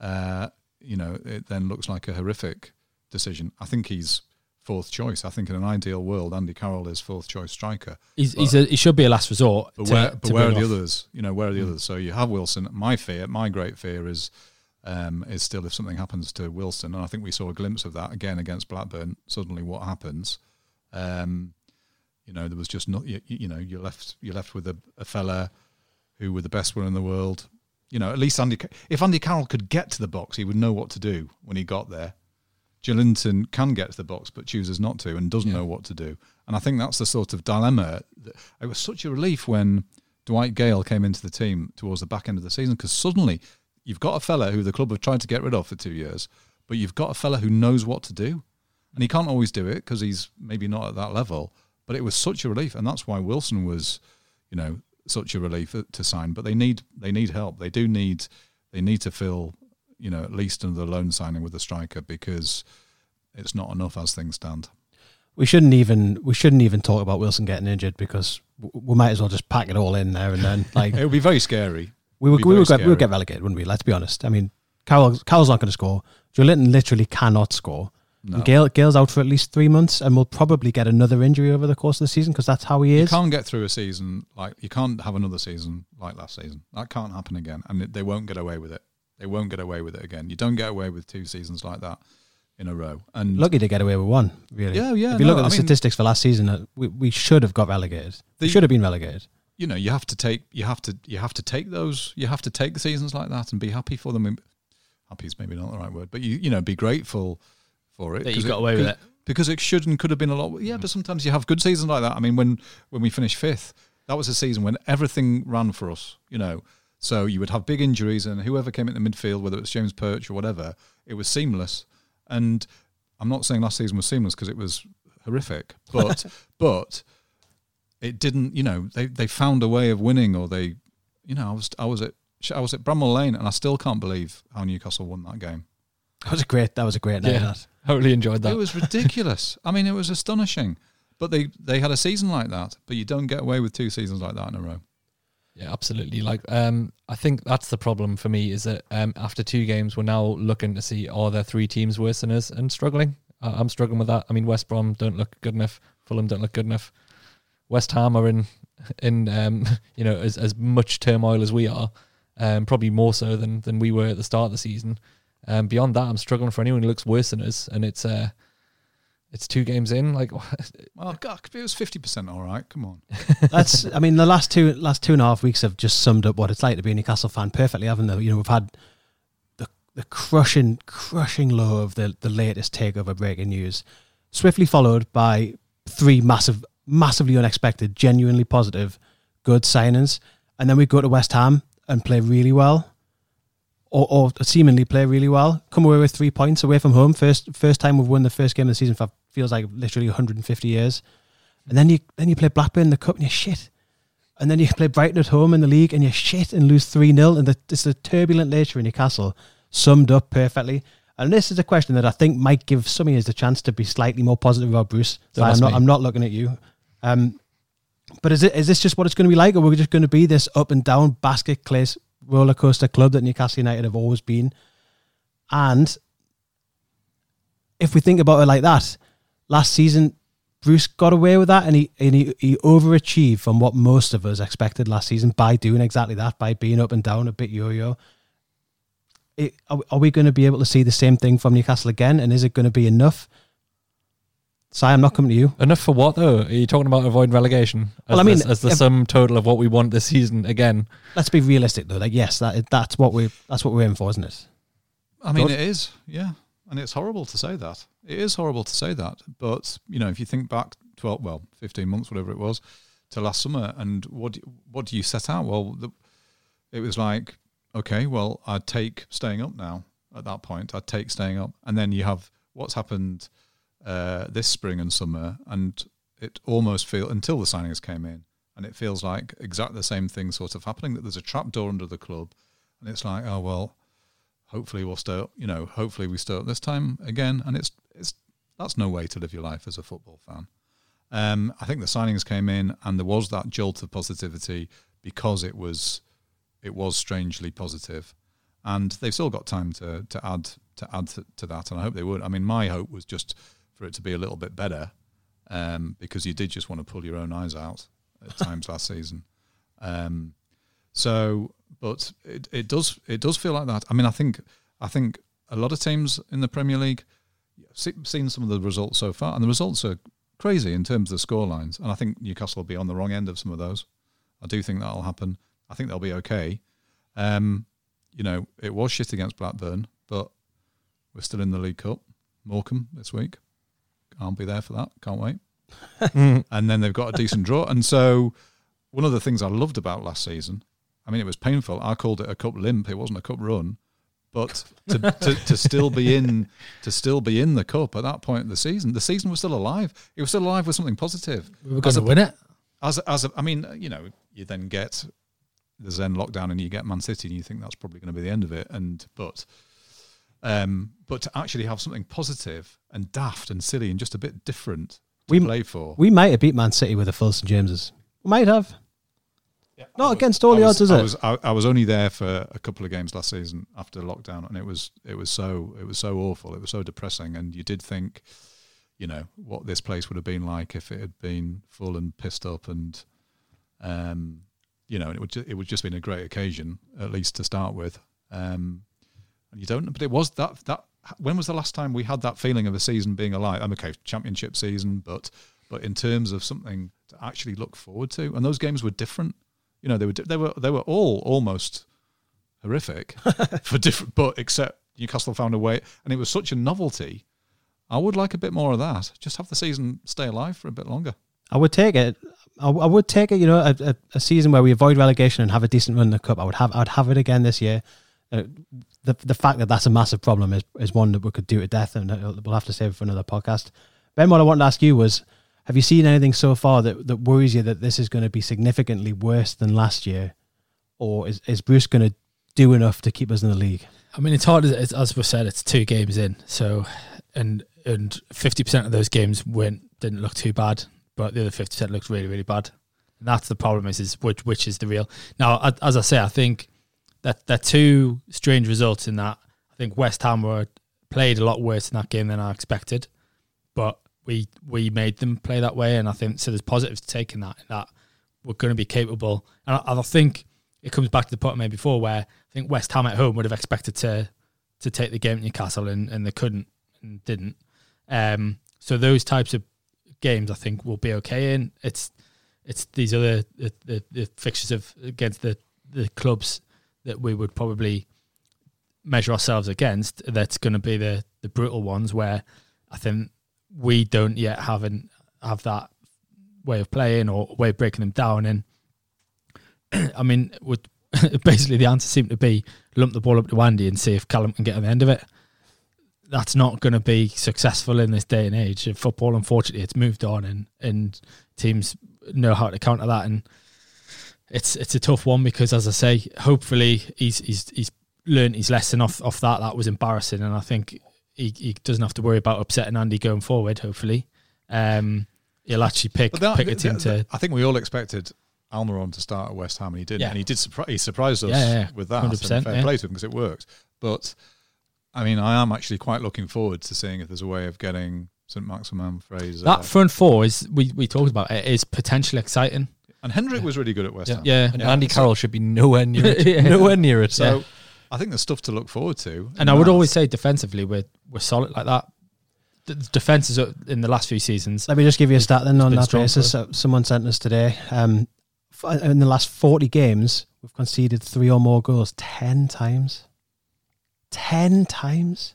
uh, you know, it then looks like a horrific decision. I think he's fourth choice. I think in an ideal world, Andy Carroll is fourth choice striker. He's, he's a, he should be a last resort. But to- where, but where are the off. others? You know, where are the others? So you have Wilson. My fear, my great fear is um, is still if something happens to Wilson, and I think we saw a glimpse of that again against Blackburn. Suddenly, what happens? Um, you know, there was just not. You, you know, you're left you're left with a, a fella who were the best one in the world. You know, at least Andy. If Andy Carroll could get to the box, he would know what to do when he got there. Joelinton can get to the box, but chooses not to and doesn't know what to do. And I think that's the sort of dilemma. that- It was such a relief when Dwight Gayle came into the team towards the back end of the season because suddenly you've got a fella who the club have tried to get rid of for two years, but you've got a fella who knows what to do. And he can't always do it because he's maybe not at that level. But it was such a relief. And that's why Wilson was, you know, such a relief uh, to sign, but they need they need help. They do need they need to fill you know at least another loan signing with a striker because it's not enough as things stand. We shouldn't even we shouldn't even talk about Wilson getting injured because we might as well just pack it all in there and then like it would be very scary. We would we would, get, we would get relegated, wouldn't we? Let's be honest. I mean, Carroll Carroll's not going to score. Joelinton literally cannot score. No. Gayle, Gayle's out for at least three months, and will probably get another injury over the course of the season because that's how he is. You can't get through a season like you can't have another season like last season. That can't happen again, and they won't get away with it. They won't get away with it again. You don't get away with two seasons like that in a row. And lucky to get away with one, really. Yeah, yeah. If you no, look at the I statistics mean, for last season, uh, we, we should have got relegated. The, we should have been relegated. You know, you have to take you have to you have to take those you have to take seasons like that and be happy for them. Happy is maybe not the right word, but you you know be grateful for it. That you got it, away with it because it should and could have been a lot. Yeah, but sometimes you have good seasons like that. I mean, when when we finished fifth, that was a season when everything ran for us. You know, so you would have big injuries, and whoever came in the midfield, whether it was James Perch or whatever, it was seamless. And I'm not saying last season was seamless because it was horrific, but but it didn't. You know, they they found a way of winning, or they, you know, I was I was at I was at Bramall Lane, and I still can't believe how Newcastle won that game. That was a great. That was a great night. Yeah, totally enjoyed that. It was ridiculous. I mean, it was astonishing. But they they had a season like that. But you don't get away with two seasons like that in a row. Yeah, absolutely. Like, um, I think that's the problem for me is that um, after two games, we're now looking to see are there three teams worse than us and struggling. Uh, I'm struggling with that. I mean, West Brom don't look good enough. Fulham don't look good enough. West Ham are in in um, you know as as much turmoil as we are, um, probably more so than than we were at the start of the season. Um, beyond that, I'm struggling for anyone who looks worse than us, and it's uh, it's two games in. Like, well, God, it was fifty percent. All right, come on. That's. I mean, the last two last two and a half weeks have just summed up what it's like to be a Newcastle fan perfectly, haven't they? You know, we've had the the crushing crushing low of the the latest takeover breaking news, swiftly followed by three massive, massively unexpected, genuinely positive, good signings, and then we go to West Ham and play really well or, or seemingly play really well, come away with three points away from home. First first time we've won the first game of the season for feels like literally 150 years. And then you then you play Blackburn in the cup and you're shit. And then you play Brighton at home in the league and you're shit and lose 3 0. And the, it's a turbulent nature in Newcastle summed up perfectly. And this is a question that I think might give some of you the chance to be slightly more positive about Bruce. So I'm not, I'm not looking at you. Um, but is it is this just what it's going to be like, or are we just going to be this up and down basket case roller coaster club that Newcastle United have always been. And if we think about it like that, last season Bruce got away with that and he and he, he overachieved from what most of us expected last season by doing exactly that, by being up and down a bit yo-yo. Are we going to be able to see the same thing from Newcastle again? And is it going to be enough? Si, I'm not coming to you. Enough for what though? Are you talking about avoiding relegation? As, well, I mean, as, as the if, sum total of what we want this season again. Let's be realistic though. Like, yes, that that's what we that's what we're in for, isn't it? I mean, Good? it is. Yeah, and it's horrible to say that. It is horrible to say that. But you know, if you think back twelve, well, fifteen months, whatever it was, to last summer, and what what do you set out? Well, the, it was like, okay, well, I'd take staying up now. At that point, I'd take staying up, and then you have what's happened uh, this spring and summer, and it almost feel until the signings came in, and it feels like exactly the same thing sort of happening. That there's a trap door under the club, and it's like, oh well, hopefully we'll stay. You know, hopefully we stay up this time again, and it's it's that's no way to live your life as a football fan. Um, I think the signings came in, and there was that jolt of positivity because it was it was strangely positive, and they've still got time to to add to add to, to that, and I hope they would. I mean, my hope was just for it to be a little bit better um, because you did just want to pull your own eyes out at times last season. Um, so, but it, it does it does feel like that. I mean, I think I think a lot of teams in the Premier League have seen some of the results so far, and the results are crazy in terms of the score lines. And I think Newcastle will be on the wrong end of some of those. I do think that'll happen. I think they'll be okay. Um, you know, it was shit against Blackburn, but we're still in the League Cup. Morecambe this week. I'll be there for that. Can't wait. and then they've got a decent draw. And so one of the things I loved about last season, I mean, it was painful. I called it a cup limp. It wasn't a cup run, but to, to, to still be in to still be in the cup at that point in the season, the season was still alive. It was still alive with something positive. We were going to win it. as a, as a, I mean, you know, you then get the Zen lockdown and you get Man City and you think that's probably going to be the end of it. And but um, but to actually have something positive and daft and silly and just a bit different to We- play for. We might have beat Man City with a full St James's. We might have. Yeah, Not was- against all I the was- odds, is I it? Was, I, I was only there for a couple of games last season after lockdown, and it was it was so it was so awful. It was so depressing, and you did think, you know, what this place would have been like if it had been full and pissed up, and um, you know, and it would ju- it would just been a great occasion at least to start with. Um, and you don't, but it was that that. When was the last time we had that feeling of a season being alive? I'm okay, championship season, but but in terms of something to actually look forward to, and those games were different. You know, they were they were they were all almost horrific for different, but except Newcastle found a way, and it was such a novelty. I would like a bit more of that. Just have the season stay alive for a bit longer. I would take it. I, I would take it. You know, a, a, a season where we avoid relegation and have a decent run in the cup. I would have. I'd have it again this year. Uh, the the fact that that's a massive problem is is one that we could do to death, and uh, we'll have to save for another podcast. Ben, what I wanted to ask you was, have you seen anything so far that, that worries you that this is going to be significantly worse than last year, or is is Bruce going to do enough to keep us in the league? I mean, it's hard as, as we said. It's two games in, so and and fifty percent of those games went didn't look too bad, but the other fifty percent looked really really bad. And that's the problem. Is is which which is the real now? As I say, I think that they're two strange results in that I think West Ham were played a lot worse in that game than I expected, but we we made them play that way, and I think so. There's positives to take in that that we're going to be capable, and I, I think it comes back to the point I made before where I think West Ham at home would have expected to to take the game at Newcastle and, and they couldn't and didn't. Um, so those types of games I think will be okay in. It's it's these other the, the, the fixtures of against the, the clubs that we would probably measure ourselves against that's going to be the the brutal ones where I think we don't yet have an, have that way of playing or way of breaking them down and I mean, would basically the answer seemed to be lump the ball up to Andy and see if Callum can get on the end of it. That's not going to be successful in this day and age of football. Unfortunately, it's moved on, and and teams know how to counter that. And it's it's a tough one because, as I say, hopefully he's he's he's learned his lesson off off that. That was embarrassing, and I think he, he doesn't have to worry about upsetting Andy going forward. Hopefully, um, he'll actually pick that, pick a team to I think we all expected Almiron to start at West Ham, and he didn't. Yeah. And he did. Surpri- he surprised us Yeah, yeah, with that. 100%, and fair yeah. play to him because it worked. But I mean, I am actually quite looking forward to seeing if there's a way of getting St Maximin Fraser. that front four is we, we talked about it is potentially exciting. And Hendrick was really good at West Yeah. Ham. Yeah, And Yeah. Andy So- Carroll should be nowhere near it. Yeah. Nowhere near it. So I think there's stuff to look forward to. and I would that. always say defensively we're we're solid like that. The the defenses are- in the last few seasons. Let me just give you a stat then on that basis. So someone sent us today. Um, in the last 40 games, we've conceded three or more goals 10 times. 10 times.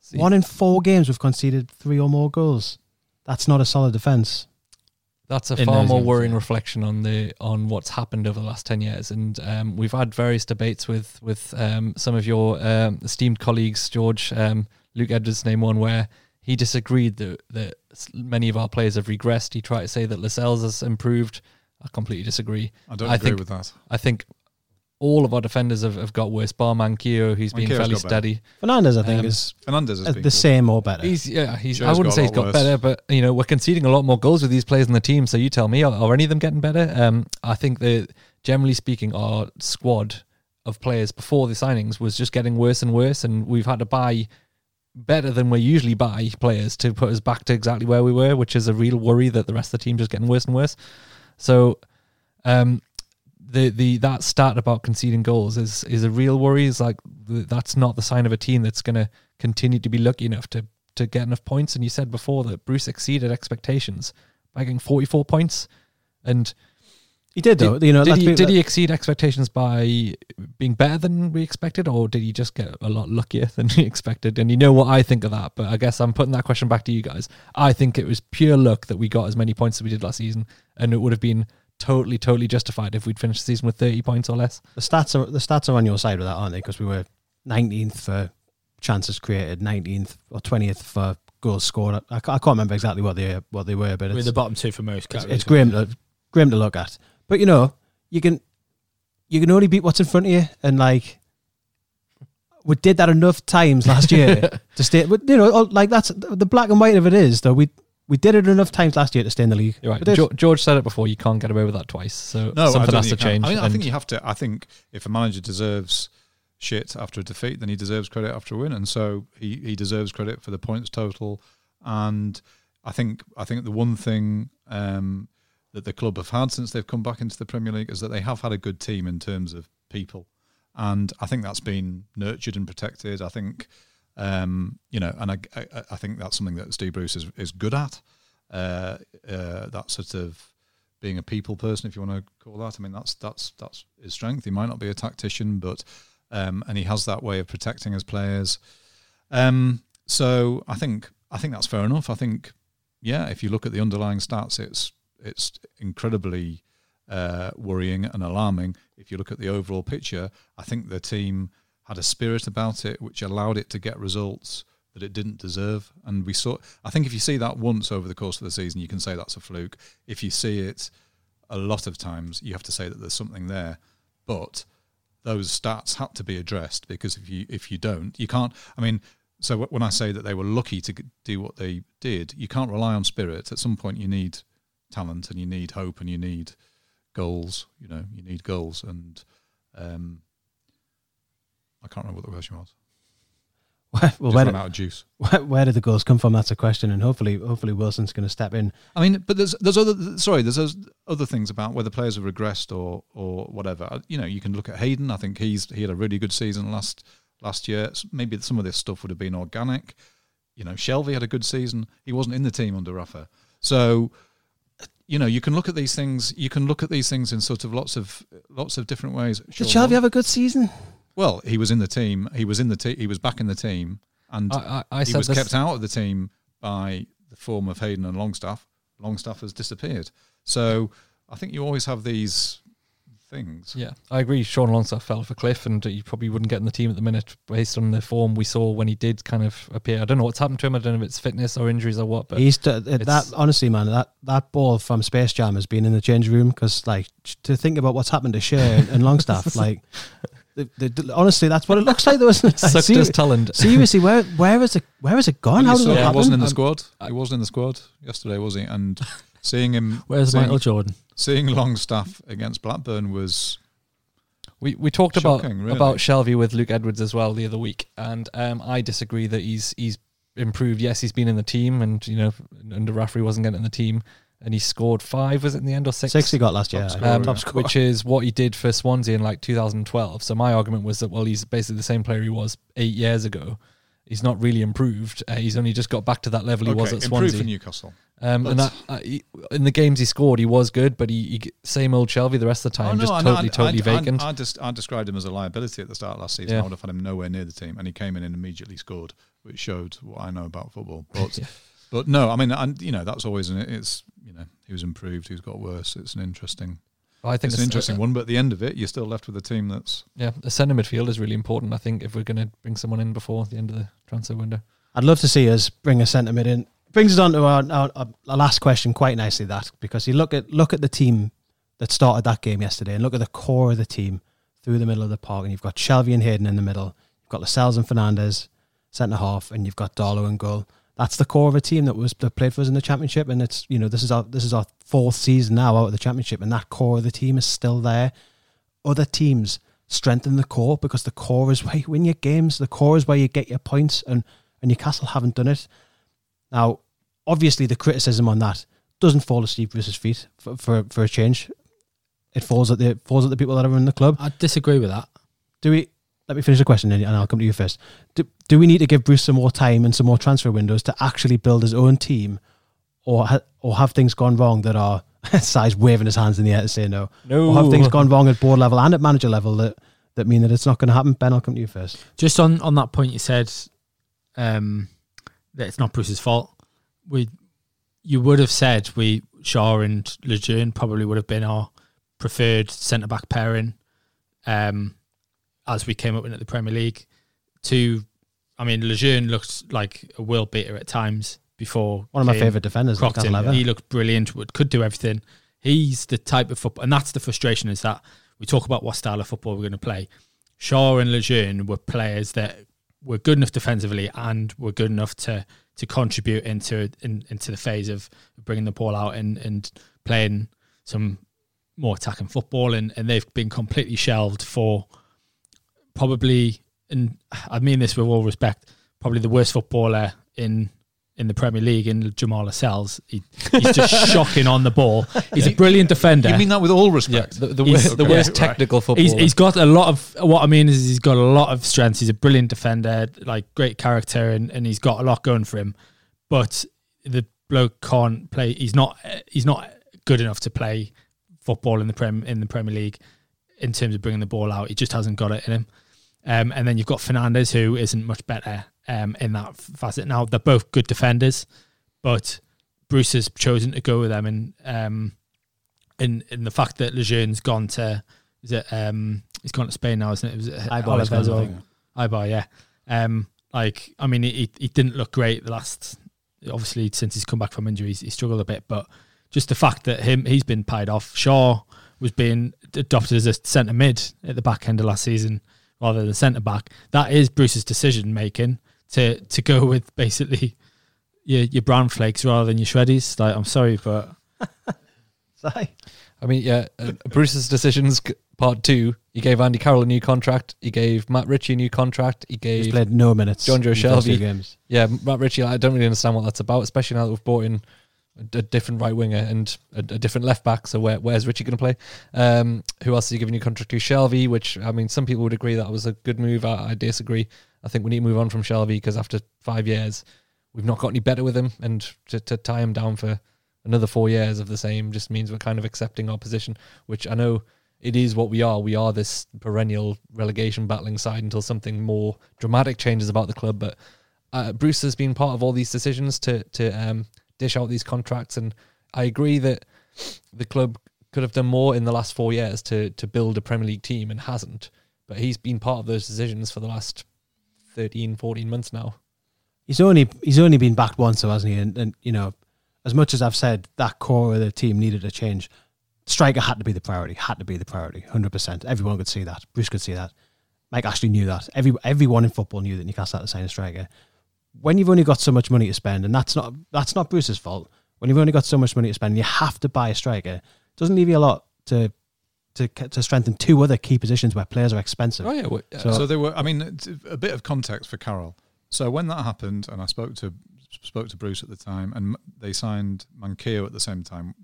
See, One in four games, we've conceded three or more goals. That's not a solid defence. That's a far more games, worrying yeah. reflection on the on what's happened over the last ten years. And um, we've had various debates with with um, some of your um, esteemed colleagues, George um, Luke Edwards, name one where he disagreed that that many of our players have regressed. He tried to say that Lascelles has improved. I completely disagree. I don't I agree think- with that. I think all of our defenders have, have got worse. Bar Manquillo, who's been Manquillo's fairly got better. steady. Fernandez, I think, Um, is Fernandez has uh, been the good. same or better. He's yeah, he's. Joe's I wouldn't got say a he's lot got worse. better, but you know we're conceding a lot more goals with these players in the team. So you tell me, are, are any of them getting better? Um, I think that generally speaking, our squad of players before the signings was just getting worse and worse, and we've had to buy better than we usually buy players to put us back to exactly where we were, which is a real worry that the rest of the team just getting worse and worse. So, um, the the that stat about conceding goals is is a real worry. Is like that's not the sign of a team that's going to continue to be lucky enough to to get enough points. And you said before that Bruce exceeded expectations by getting forty four points, and he did, though. did, you know, did he did he exceed expectations by being better than we expected, or did he just get a lot luckier than we expected? And you know what I think of that, but I guess I'm putting that question back to you guys. I think it was pure luck that we got as many points as we did last season, and it would have been totally, totally justified if we'd finished the season with 30 points or less. the stats are the stats are on your side with that, aren't they? Because we were 19th for chances created, 19th or 20th for goals scored. I, I can't remember exactly what they what they were, but We're it's, the bottom two for most it's, it's grim to grim to look at. But you know, you can you can only beat what's in front of you, and like we did that enough times last year to stay. But you know, like that's the black and white of it is though. We we did it enough times last year to stay in the league. You're right. Jo- George said it before. You can't get away with that twice. So No, I something has to think you can. change. I, mean, I think you have to. I think if a manager deserves shit after a defeat, then he deserves credit after a win, and so he, he deserves credit for the points total. And I think I think the one thing um, that the club have had since they've come back into the Premier League is that they have had a good team in terms of people, and I think that's been nurtured and protected. I think. Um, you know, and I, I, I think that's something that Steve Bruce is, is good at. Uh, uh, that sort of being a people person, if you want to call that. I mean, that's that's that's his strength. He might not be a tactician, but um, and he has that way of protecting his players. Um, so I think I think that's fair enough. I think yeah, if you look at the underlying stats, it's it's incredibly uh, worrying and alarming. If you look at the overall picture, I think the team had a spirit about it which allowed it to get results that it didn't deserve. And we saw, I think if you see that once over the course of the season, you can say that's a fluke. If you see it a lot of times, you have to say that there's something there. But those stats had to be addressed because if you if you don't, you can't. I mean, so when I say that they were lucky to do what they did, you can't rely on spirit. At some point, you need talent and you need hope and you need goals. You know, you need goals and. Um, I can't remember what the question was. well, Just where, did, out of juice. where, where did the goals come from? That's a question, and hopefully, hopefully Wilson's going to step in. I mean, but there's there's other sorry, there's those other things about whether players have regressed or or whatever. Uh, you know, you can look at Hayden. I think he's he had a really good season last last year. Maybe some of this stuff would have been organic. You know, Shelvey had a good season. He wasn't in the team under Rafa, so you know you can look at these things. You can look at these things in sort of lots of lots of different ways. Did Sure, Shelvey have a good season? Well, he was in the team. He was in the team. He was back in the team, and I, I, I he said was this. kept out of the team by the form of Hayden and Longstaff. Longstaff has disappeared. So I think you always have these things. Yeah, I agree. Sean Longstaff fell off a cliff, and he probably wouldn't get in the team at the minute based on the form we saw when he did kind of appear. I don't know what's happened to him. I don't know if it's fitness or injuries or what. But He's to, uh, that honestly, man. That that ball from Space Jam has been in the change room because, like, to think about what's happened to Shea and Longstaff, like, the, the, honestly, that's what it looks like. There wasn't it? Like, sucked seri- his talent. seriously, where where is it? Where is it gone? How did saw it he wasn't in the squad. He wasn't in the squad yesterday, was he? And seeing him, Where's seeing, Michael Jordan? seeing Longstaff against Blackburn was We we talked about really. about Shelvey with Luke Edwards as well the other week, and um, I disagree that he's he's improved. Yes, he's been in the team, and you know under Raffrey wasn't getting in the team, and he scored five. Was it in the end or six? Six he got last year. Top I um, top scorer. which is what he did for Swansea in like 2012. So my argument was that well, he's basically the same player he was eight years ago. He's not really improved. Uh, he's only just got back to that level he was okay, at improved Swansea. for Newcastle. Um, and that, uh, he, in the games he scored, he was good, but he, he same old Shelvey the rest of the time, Oh, no, just I totally, I- totally I, vacant. I, I, just, I described him as a liability at the start of last season. Yeah. I would have had him nowhere near the team, and he came in and immediately scored, which showed what I know about football. But, Yeah. But no, I mean, and you know, that's always an, it's you know, he was improved, he's got worse. It's an interesting, I think it's an interesting a- one. But at the end of it, you're still left with a team that's Yeah, a centre midfield is really important. I think if we're going to bring someone in before the end of the transfer window. I'd love to see us bring a centre mid in. Brings us on to our, our, our last question quite nicely. That because you look at look at the team that started that game yesterday, and look at the core of the team through the middle of the park, and you've got Shelvey and Hayden in the middle, you've got Lascelles and Fernandez centre half, and you've got Darlow and goal. That's the core of a team that was that played for us in the championship, and it's you know this is our this is our fourth season now out of the championship, and that core of the team is still there. Other teams strengthen the core because the core is where you win your games. The core is where you get your points, and and Newcastle haven't done it. Now, obviously, the criticism on that doesn't fall at Steve Bruce's feet for, for, for a change. It falls at the it falls at the people that are in the club. I disagree with that. Do we? Let me finish the question, and I'll come to you first. Do, do we need to give Bruce some more time and some more transfer windows to actually build his own team, or ha- or have things gone wrong that are Si's waving his hands in the air to say no, No, or have things gone wrong at board level and at manager level that that mean that it's not going to happen? Ben, I'll come to you first. Just on, on that point, you said um, that it's not Bruce's fault. We, you would have said we Schär and Lejeune probably would have been our preferred centre back pairing, um, as we came up in at the Premier League. To, I mean, Lejeune looked like a world beater at times before One of my favourite defenders. at crocked him. Newcastle ever. He looked brilliant. Would could do everything. he's the type of football, and that's the frustration is that we talk about what style of football we're going to play. Schär and Lejeune were players that were good enough defensively and were good enough to to contribute into in, into the phase of bringing the ball out and and playing some more attacking football, and, and they've been completely shelved for probably, and I mean this with all respect, probably the worst footballer in in the Premier League in Jamal Lascelles. He, he's just shocking on the ball. He's a brilliant defender. You mean that with all Yeah, respect? the, the, He's- worst, the worst Right. technical football. He's, he's got a lot of what I mean is he's got a lot of strengths. He's a brilliant defender, like great character, and, and he's got a lot going for him. But the bloke can't play. He's not. He's not good enough to play football in the prem in the Premier League in terms of bringing the ball out. He just hasn't got it in him. Um, and then you've got Fernandez, who isn't much better um, in that facet. Now they're both good defenders, but Bruce has chosen to go with them, and um, in in the fact that Lejeune's gone to is it um he's gone to Spain now, isn't it? Was it Eibar's Alaves gone, I or- think. Ibar, yeah. Um, like I mean, he he didn't look great the last. Obviously, since he's come back from injuries, he struggled a bit. But just the fact that him he's been paid off. Schär was being adopted as a centre mid at the back end of last season rather than centre back. That is Bruce's decision making to to go with basically your your brown flakes rather than your shreddies. Like I'm sorry, but Sorry. I mean, yeah, uh, Bruce's decisions, part two. He gave Andy Carroll a new contract. He gave Matt Ritchie a new contract. He He's gave played no minutes. Jonjo in the first two Shelvey. games. Yeah, Matt Ritchie, I don't really understand what that's about, especially now that we've brought in a, different right winger and a, a different left back. So where, where's Ritchie going to play? Um, who else are you giving your contract to? Shelvey, which I mean, some people would agree that was a good move. I, I disagree. I think we need to move on from Shelvey because after five years, we've not got any better with him, and to, to tie him down for another four years of the same just means we're kind of accepting our position, which I know it is what we are. We are this perennial relegation battling side until something more dramatic changes about the club. But uh, Bruce has been part of all these decisions to to um, dish out these contracts, and I agree that the club could have done more in the last four years to to build a Premier League team and hasn't. But he's been part of those decisions for the last 13, 14 months now. He's only he's only been backed once, though, hasn't he? And, and you know, as much as I've said that core of the team needed a change, striker had to be the priority. Had to be the priority, hundred percent. Everyone could see that. Bruce could see that. Mike Ashley knew that. Every everyone in football knew that Newcastle had to sign a striker. When you've only got so much money to spend, and that's not that's not Bruce's fault. When you've only got so much money to spend, you have to buy a striker. It doesn't leave you a lot to to to strengthen two other key positions where players are expensive. Oh yeah, well, uh, So- So they were. I mean, a bit of context for Carroll. So when that happened, and I spoke to spoke to Bruce at the time, and they signed Manquillo at the same time,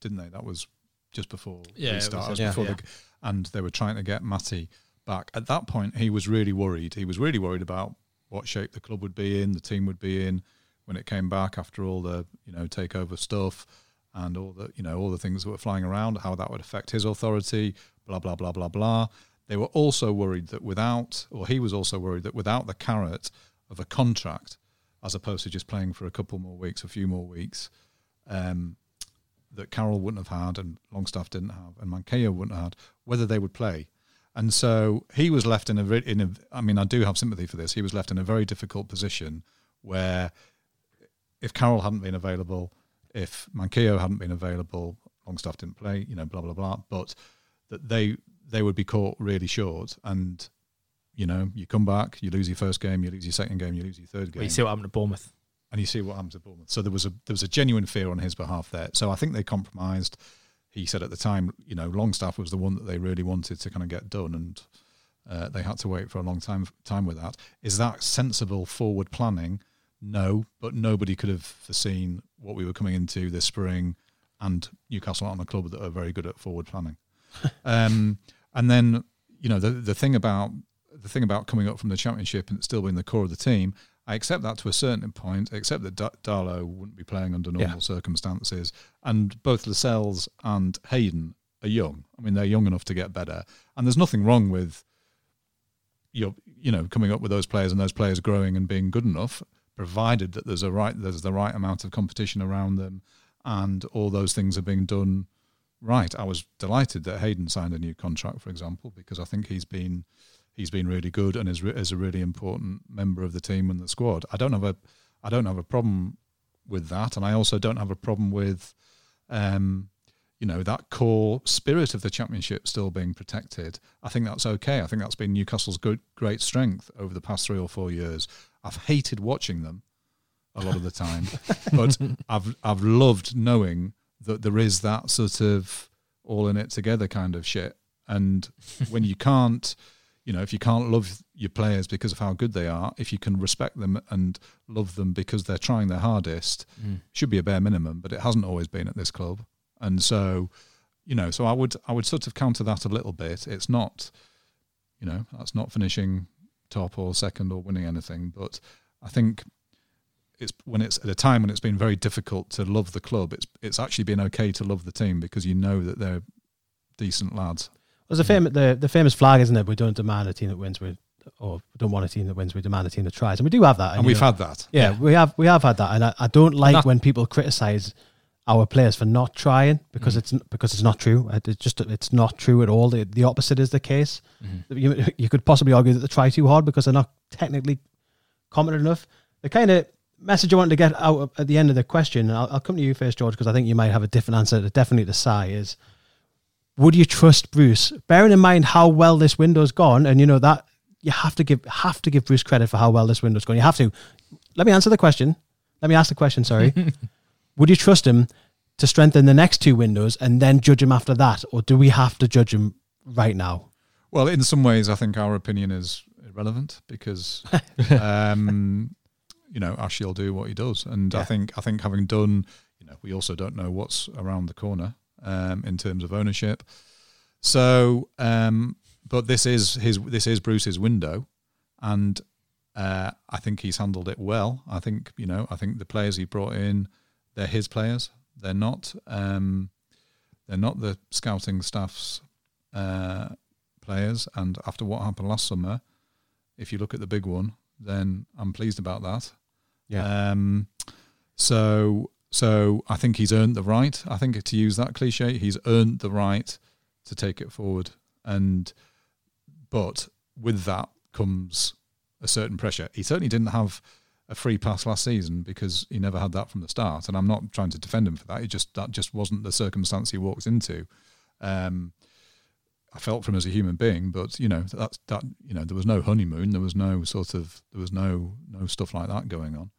didn't they? That was just before Yeah, it was, restart. Was yeah. before Yeah. the, and they were trying to get Matty back. At that point, he was really worried. He was really worried about what shape the club would be in, the team would be in when it came back after all the you know takeover stuff and all the you know all the things that were flying around, how that would affect his authority, blah blah blah blah blah. They were also worried that without, or he was also worried that without the carrot of a contract, as opposed to just playing for a couple more weeks, a few more weeks, um, that Carroll wouldn't have had, and Longstaff didn't have, and Manquillo wouldn't have had, whether they would play. And so he was left in a, in a. I mean, I do have sympathy for this. He was left in a very difficult position where, if Carroll hadn't been available, if Manquillo hadn't been available, Longstaff didn't play. You know, blah blah blah. But that they they would be caught really short, and you know, you come back, you lose your first game, you lose your second game, you lose your third game well, you see what happened to Bournemouth. and you see what happens at Bournemouth. So there was a there was a genuine fear on his behalf there. So I think they compromised. He said at the time, you know, Longstaff was the one that they really wanted to kind of get done, and uh, they had to wait for a long time time with that. Is that sensible forward planning? No, but nobody could have foreseen what we were coming into this spring, and Newcastle aren't a club that are very good at forward planning. um, and then you know the the thing about the thing about coming up from the championship and still being the core of the team, I accept that to a certain point, except that Da- Darlow wouldn't be playing under normal Yeah. circumstances. And both Lascelles and Hayden are young. I mean, they're young enough to get better. And there's nothing wrong with you you know coming up with those players and those players growing and being good enough, provided that there's a right there's the right amount of competition around them, and all those things are being done right. I was delighted that Hayden signed a new contract, for example, because I think he's been he's been really good and is re- is a really important member of the team and the squad. I don't have a I don't have a problem with that, and I also don't have a problem with, um, you know that core spirit of the championship still being protected. I think that's okay. I think that's been Newcastle's good, great strength over the past three or four years. I've hated watching them a lot of the time, but I've I've loved knowing that there is that sort of all in it together kind of shit. And when you can't, you know, if you can't love your players because of how good they are, if you can respect them and love them because they're trying their hardest, Mm. should be a bare minimum. But it hasn't always been at this club, and so, you know, so I would I would sort of counter that a little bit. It's not, you know, that's not finishing top or second or winning anything, but I think it's when it's at a time when it's been very difficult to love the club. It's it's actually been okay to love the team because you know that they're decent lads. There's a famous the, the famous flag, isn't it? We don't demand a team that wins. We or don't want a team that wins. We demand a team that tries, and we do have that. And you we've know, had that. yeah, we have we have had that, and I, I don't like that- when people criticize our players for not trying because Mm. it's because it's not true. It's just it's not true at all. The, the opposite is the case. Mm-hmm. You, you could possibly argue that they try too hard because they're not technically competent enough. The kind of message I wanted to get out at the end of the question, and I'll, I'll come to you first, George, because I think you might have a different answer. Definitely to Si is, would you trust Bruce? Bearing in mind how well this window's gone, and you know that you have to give have to give Bruce credit for how well this window's gone. You have to. Let me answer the question. Let me ask the question. Sorry. would you trust him to strengthen the next two windows and then judge him after that, or do we have to judge him right now? Well, in some ways, I think our opinion is irrelevant because, um, you know, Ashley will do what he does, and I think I think having done, you know, we also don't know what's around the corner um, in terms of ownership. So, um, but this is his this is Bruce's window, and uh, I think he's handled it well. I think you know, I think the players he brought in, they're his players. They're not. Um, they're not the scouting staff's uh, players. And after what happened last summer, if you look at the big one, then I'm pleased about that. Yeah. Um, so so I think he's earned the right. I think to use that cliche, he's earned the right to take it forward. And but with that comes a certain pressure. He certainly didn't have a free pass last season because he never had that from the start. And I'm not trying to defend him for that. He just that just wasn't the circumstance he walked into. Um, I felt for him as a human being, but you know that's that you know there was no honeymoon, there was no sort of there was no no stuff like that going on.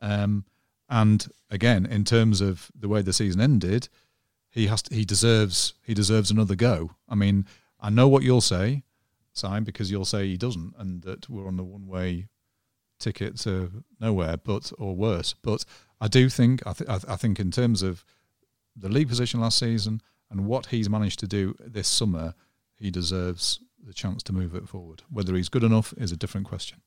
Um, and again, in terms of the way the season ended, he has to, he deserves he deserves another go. I mean, I know what you'll say, Simon, because you'll say he doesn't, and that we're on the one way ticket to nowhere, but or worse. But I do think I, th- I, th- I think in terms of the league position last season and what he's managed to do this summer, he deserves the chance to move it forward. Whether he's good enough is a different question.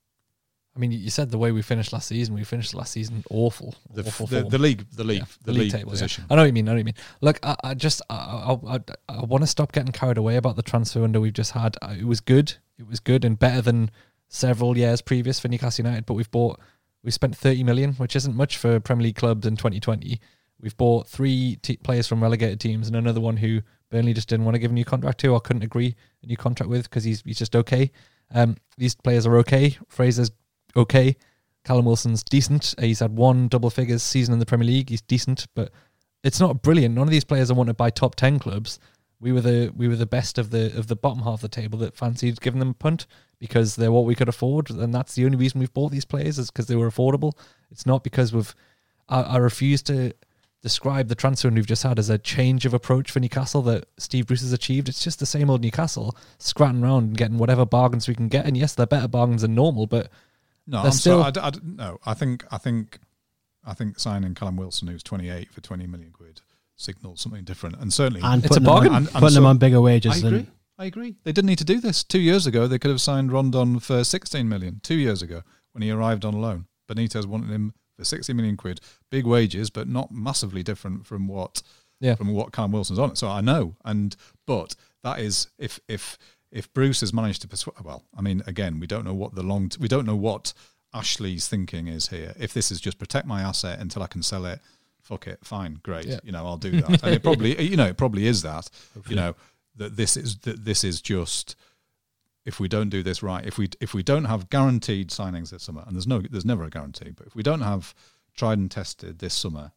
I mean, you said the way we finished last season. We finished last season awful. The, awful the, the league, the league, Yeah, the, league, table, yeah. position. I know what you mean. I know what you mean. Look, I, I just I, I, I, I want to stop getting carried away about the transfer window we've just had. Uh, It was good. It was good and better than several years previous for Newcastle United. But we've bought we spent thirty million, which isn't much for Premier League clubs in 2020. We've bought three t- players from relegated teams and another one who Burnley just didn't want to give a new contract to or couldn't agree a new contract with because he's he's just okay. Um, these players are okay. Fraser's okay. Callum Wilson's decent. Uh, he's had one double figures season in the Premier League. He's decent, but it's not brilliant. None of these players are wanted by top ten clubs. We were the we were the best of the of the bottom half of the table that fancied giving them a punt because they're what we could afford, and that's the only reason we've bought these players is because they were affordable. It's not because we've. I, I refuse to describe the transfer we've just had as a change of approach for Newcastle that Steve Bruce has achieved. It's just the same old Newcastle scratting around and getting whatever bargains we can get. And yes, they're better bargains than normal, but No, They're I'm still- sorry. I, I no, I think I think I think signing Callum Wilson, who's 28 for 20 million quid, signals something different. And certainly, And It's putting a them on- bargain. And- and putting so- them on bigger wages. I than- agree. I agree. They didn't need to do this two years ago. They could have signed Rondon for 16 million two years ago when he arrived on loan. Benitez wanted him for 60 million quid, big wages, but not massively different from what Yeah. from what Callum Wilson's on. So I know, and but that is if if if Bruce has managed to persuade. Well, I mean, again, we don't know what the long. T- we don't know what Ashley's thinking is here. If this is just protect my asset until I can sell it, fuck it, fine, great. Yeah. You know, I'll do that. and it probably, you know, it probably is that. You know, that this is that this is just if we don't do this right, if we if we don't have guaranteed signings this summer, and there's no there's never a guarantee, but if we don't have tried and tested this summer,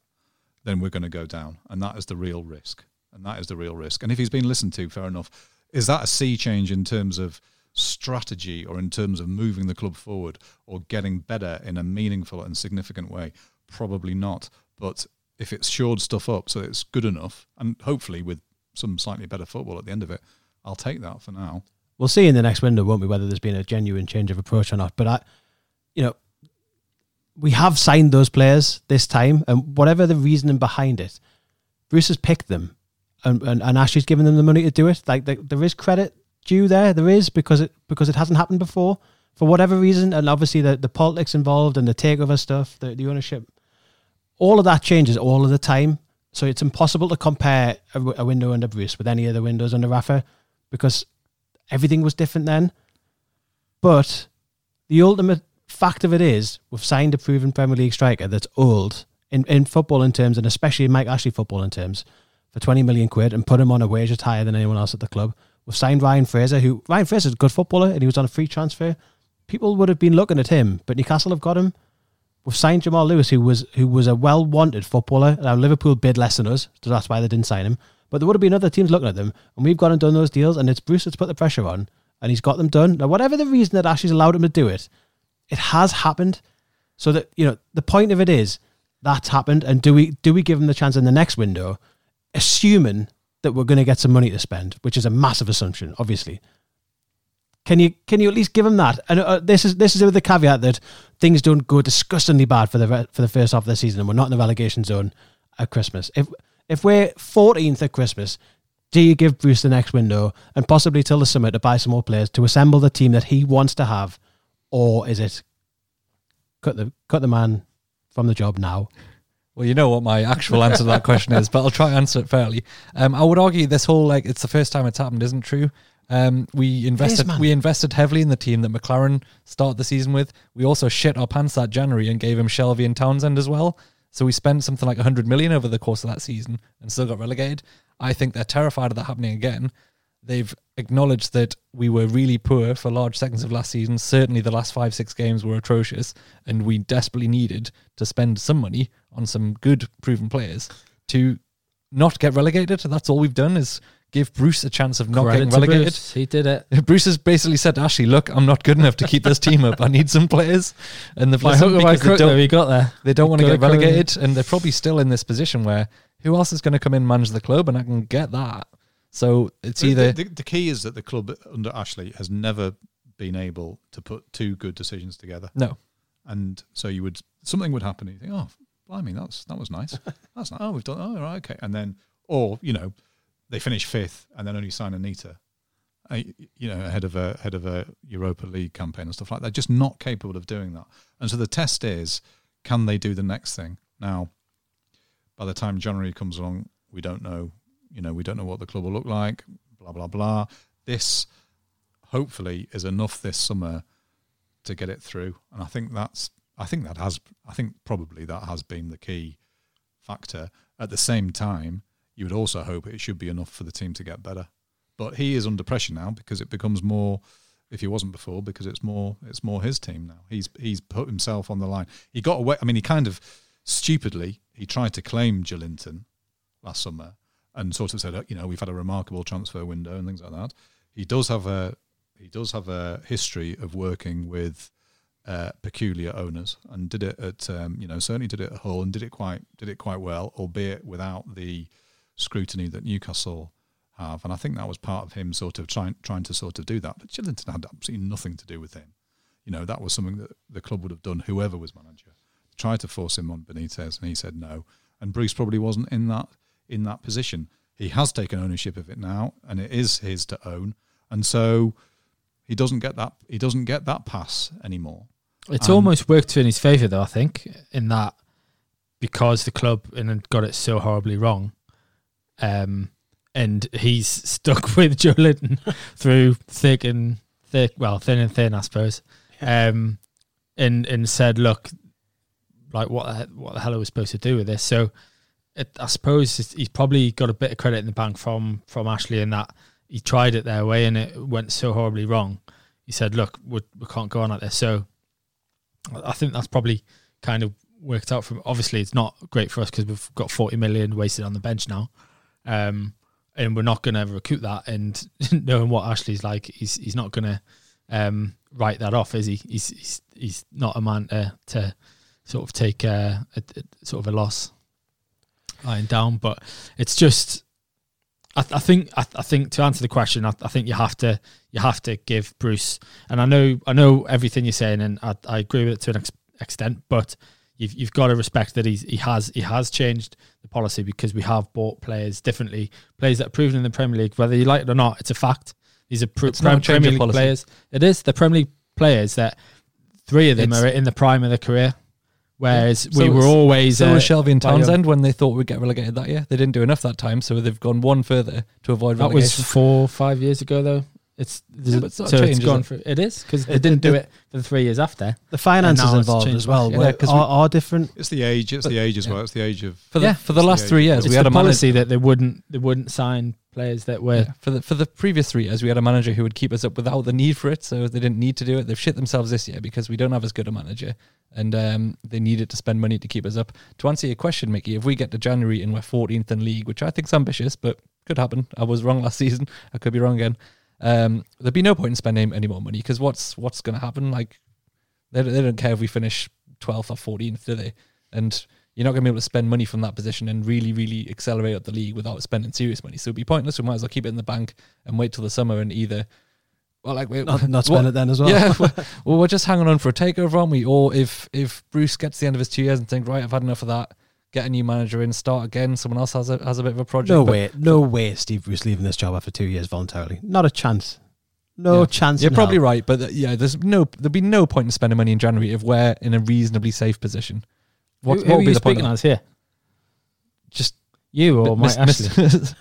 then we're going to go down, and that is the real risk. and that is the real risk. And if he's been listened to, fair enough. Is that a sea change in terms of strategy or in terms of moving the club forward or getting better in a meaningful and significant way? Probably not. But if it's shored stuff up so it's good enough, and hopefully with some slightly better football at the end of it, I'll take that for now. We'll see in the next window, won't we, whether there's been a genuine change of approach or not. But I, you know, we have signed those players this time, and whatever the reasoning behind it, Bruce has picked them, and and, and Ashley's given them the money to do it. Like the, there is credit due there, there is because it because it hasn't happened before for whatever reason, and obviously the the politics involved and the takeover stuff, the the ownership, all of that changes all of the time. So it's impossible to compare a, a window under Bruce with any of the windows under Rafa because everything was different then. But the ultimate fact of it is we've signed a proven Premier League striker that's old in, in football in terms, and especially Mike Ashley football in terms, for 20 million quid and put him on a wage that's higher than anyone else at the club. We've signed Ryan Fraser, who Ryan Fraser's a good footballer and he was on a free transfer. People would have been looking at him, but Newcastle have got him. We've signed Jamal Lewis, who was who was a well wanted footballer. Now Liverpool bid less than us, so that's why they didn't sign him. But there would have been other teams looking at them, and we've gone and done those deals, and it's Bruce that's put the pressure on, and he's got them done. Now, whatever the reason that Ashley's allowed him to do it, it has happened. So that you know, the point of it is that's happened, and do we do we give him the chance in the next window, assuming that we're going to get some money to spend, which is a massive assumption, obviously. Can you can you at least give him that? And uh, this is this is with the caveat that things don't go disgustingly bad for the for the first half of the season, and we're not in the relegation zone at Christmas. If if we're 14th at Christmas, do you give Bruce the next window and possibly till the summer to buy some more players to assemble the team that he wants to have, or is it cut the cut the man from the job now? Well, you know what my actual answer to that question is, but I'll try and answer it fairly. Um, I would argue this whole like it's the first time it's happened isn't true. Um, we invested man. we invested heavily in the team that McClaren started the season with. We also shit our pants that January and gave him Shelvey and Townsend as well. So we spent something like 100 million over the course of that season and still got relegated. I think they're terrified of that happening again. They've acknowledged that we were really poor for large seconds of last season. Certainly, the last five, six games were atrocious, and we desperately needed to spend some money on some good, proven players to not get relegated. That's all we've done is give Bruce a chance of not Credit getting relegated. Bruce. He did it. Bruce has basically said to Ashley, "Look, I'm not good enough to keep this team up. I need some players." And they've By listened hook or by because they don't, he got there. they don't want to get relegated, and they're probably still in this position where who else is going to come in and manage the club, and I can get that. So it's The- either the, the, the key is that the club under Ashley has never been able to put two good decisions together, no, and so you would something would happen. And you think, oh, blimey, that's that was nice. That's nice. Oh, we've done. Oh, right, okay. And then, or you know, they finish fifth and then only sign Anita, uh, you know, ahead of a head of a Europa League campaign and stuff like that. They're just not capable of doing that. And so the test is, can they do the next thing? Now, by the time January comes along, we don't know. You know, we don't know what the club will look like. Blah blah blah. This hopefully is enough this summer to get it through, and I think that's. I think that has. I think probably that has been the key factor. At the same time, you would also hope it should be enough for the team to get better. But he is under pressure now because it becomes more. If he wasn't before, because it's more, it's more his team now. He's he's put himself on the line. He got away. I mean, he kind of stupidly he tried to claim Joelinton last summer and sort of said, "Oh, you know, we've had a remarkable transfer window and things like that. He does have a he does have a history of working with uh, peculiar owners and did it at um, you know certainly did it at Hull and did it quite did it quite well, albeit without the scrutiny that Newcastle have. And I think that was part of him sort of trying trying to sort of do that. But Joelinton had absolutely nothing to do with him. You know that was something that the club would have done whoever was manager. Tried to force him on Benitez, and he said no. And Bruce probably wasn't in that in that position. He has taken ownership of it now, and it is his to own. And so he doesn't get that he doesn't get that pass anymore. It's Um, almost worked to in his favour, though. I think in that because the club and got it so horribly wrong, um, and he's stuck with Joelinton through thick and thick, well, thin and thin, I suppose, um, and and said, look, like what the, what the hell are we supposed to do with this? So, it, I suppose he's probably got a bit of credit in the bank from from Ashley in that he tried it their way and it went so horribly wrong. He said, look, we, we can't go on like this. So. I think that's probably kind of worked out from. Obviously, it's not great for us because we've got 40 million wasted on the bench now. Um, and we're not going to recoup that. And knowing what Ashley's like, he's he's not going to um, write that off, is he? He's he's, he's not a man to, to sort of take a, a, a sort of a loss lying down. But it's just, I, I think I, I think to answer the question, I, I think you have to you have to give Bruce. And I know I know everything you're saying, and I, I agree with it to an ex- extent, but. You've, you've got to respect that he's, he has he has changed the policy because we have bought players differently, players that are proven in the Premier League, whether you like it or not. It's a fact. These are pr- It's not a change Premier League policy. players. It is the Premier League players that three of them It's- are in the prime of their career, whereas So we were always So uh, was Shelvey and. Townsend when they thought we'd get relegated that year. They didn't do enough that time, so they've gone one further to avoid That was four, five years ago, though. It's, Yeah, but it's not a so change, it's is gone it? for it is because they It- didn't it- do it- it for the three years after. The finances involved as well back, were- yeah, 'cause we- are, are different. It's the age. It's But- the age as yeah. well. It's the age of. for the Yeah. for the last the three years, It's we had a policy that they wouldn't they wouldn't sign players that were Yeah, for the for the previous three years, we had a manager who would keep us up without the need for it, so they didn't need to do it. They've shit themselves this year because we don't have as good a manager, and um, they needed to spend money to keep us up. To answer your question, Micky, if we get to January and we're 14th in league, which I think's ambitious, but could happen. I was wrong last season. I could be wrong again. Um, there'd be no point in spending any more money because what's what's going to happen? Like they they don't care if we finish 12th or 14th, do they? And you're not going to be able to spend money from that position and really, really accelerate up the league without spending serious money. So it'd be pointless. We might as well keep it in the bank and wait till the summer and either, well, like we Not, not spend it then as well. Yeah, well, well, we're just hanging on for a takeover, aren't we? Or if if Bruce gets to the end of his two years and think, right, I've had enough of that, get a new manager in, start again. Someone else has a has a bit of a project. no way, no way, Steve Bruce leaving this job after two years voluntarily. Not a chance. No Yeah. chance. You're probably hell. right, but uh, yeah, there's no there'd be no point in spending money in January if we're in a reasonably safe position. What, who, what who would are be you the point? speaking of as here? Just You or Miss- Mike miss-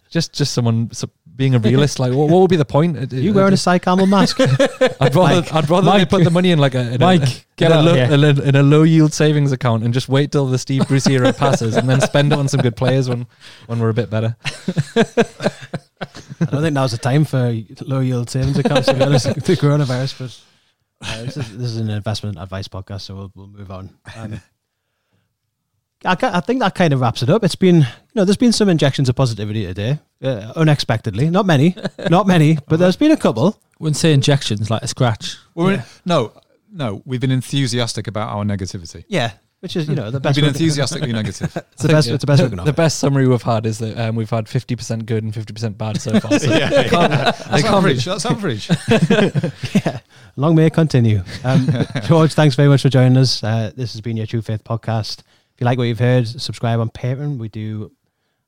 just just someone so- being a realist. Like, what, what would be the point? It- You it- wearing a it- mask? I'd rather Mike. I'd rather Mike. put the money in like a in Mike, a, get in, a out low, in, a, in a low yield savings account and just wait till the Steve Bruce era passes and then spend it on some good players when when we're a bit better. I don't think now's the time for low yield savings accounts to be honest. The coronavirus, but uh, this, is, this is an investment advice podcast, so we'll, we'll move on. Um, I, I think that kind of wraps it up. It's been, you know, there's been some injections of positivity today, uh, unexpectedly. Not many, not many, but there's been a couple. Wouldn't say injections like a scratch. We're Yeah. no, no. We've been enthusiastic about our negativity. Yeah, which is, you know, the We've best. been enthusiastically negative. It's the best. It's the best we can The best summary we've had is that um, we've had fifty percent good and fifty percent bad so far. So yeah, they can't, That's can't be- average. That's average. yeah, long may it continue. Um, George, thanks very much for joining us. Uh, this has been your True Faith podcast. If you like what you've heard, subscribe on Patreon. We do,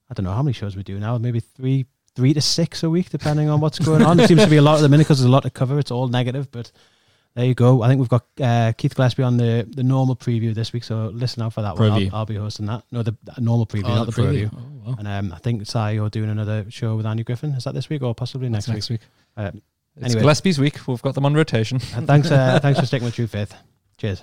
I don't know how many shows we do now, maybe three, three to six a week, depending on what's going on. It seems to be a lot at the minute because there's a lot to cover. It's all negative, but there you go. I think we've got uh, Keith Gillespie on the, the normal preview this week, so listen out for that one. Preview. I'll, I'll be hosting that. No, the, the normal preview, Oh, not the, preview. Oh, well. And um, I think Si, you're doing another show with Andy Griffin. Is that this week or possibly That's next, next week. week? Uh, It's Anyway. Gillespie's week. We've got them on rotation. and thanks, uh, thanks for sticking with True Faith. Cheers.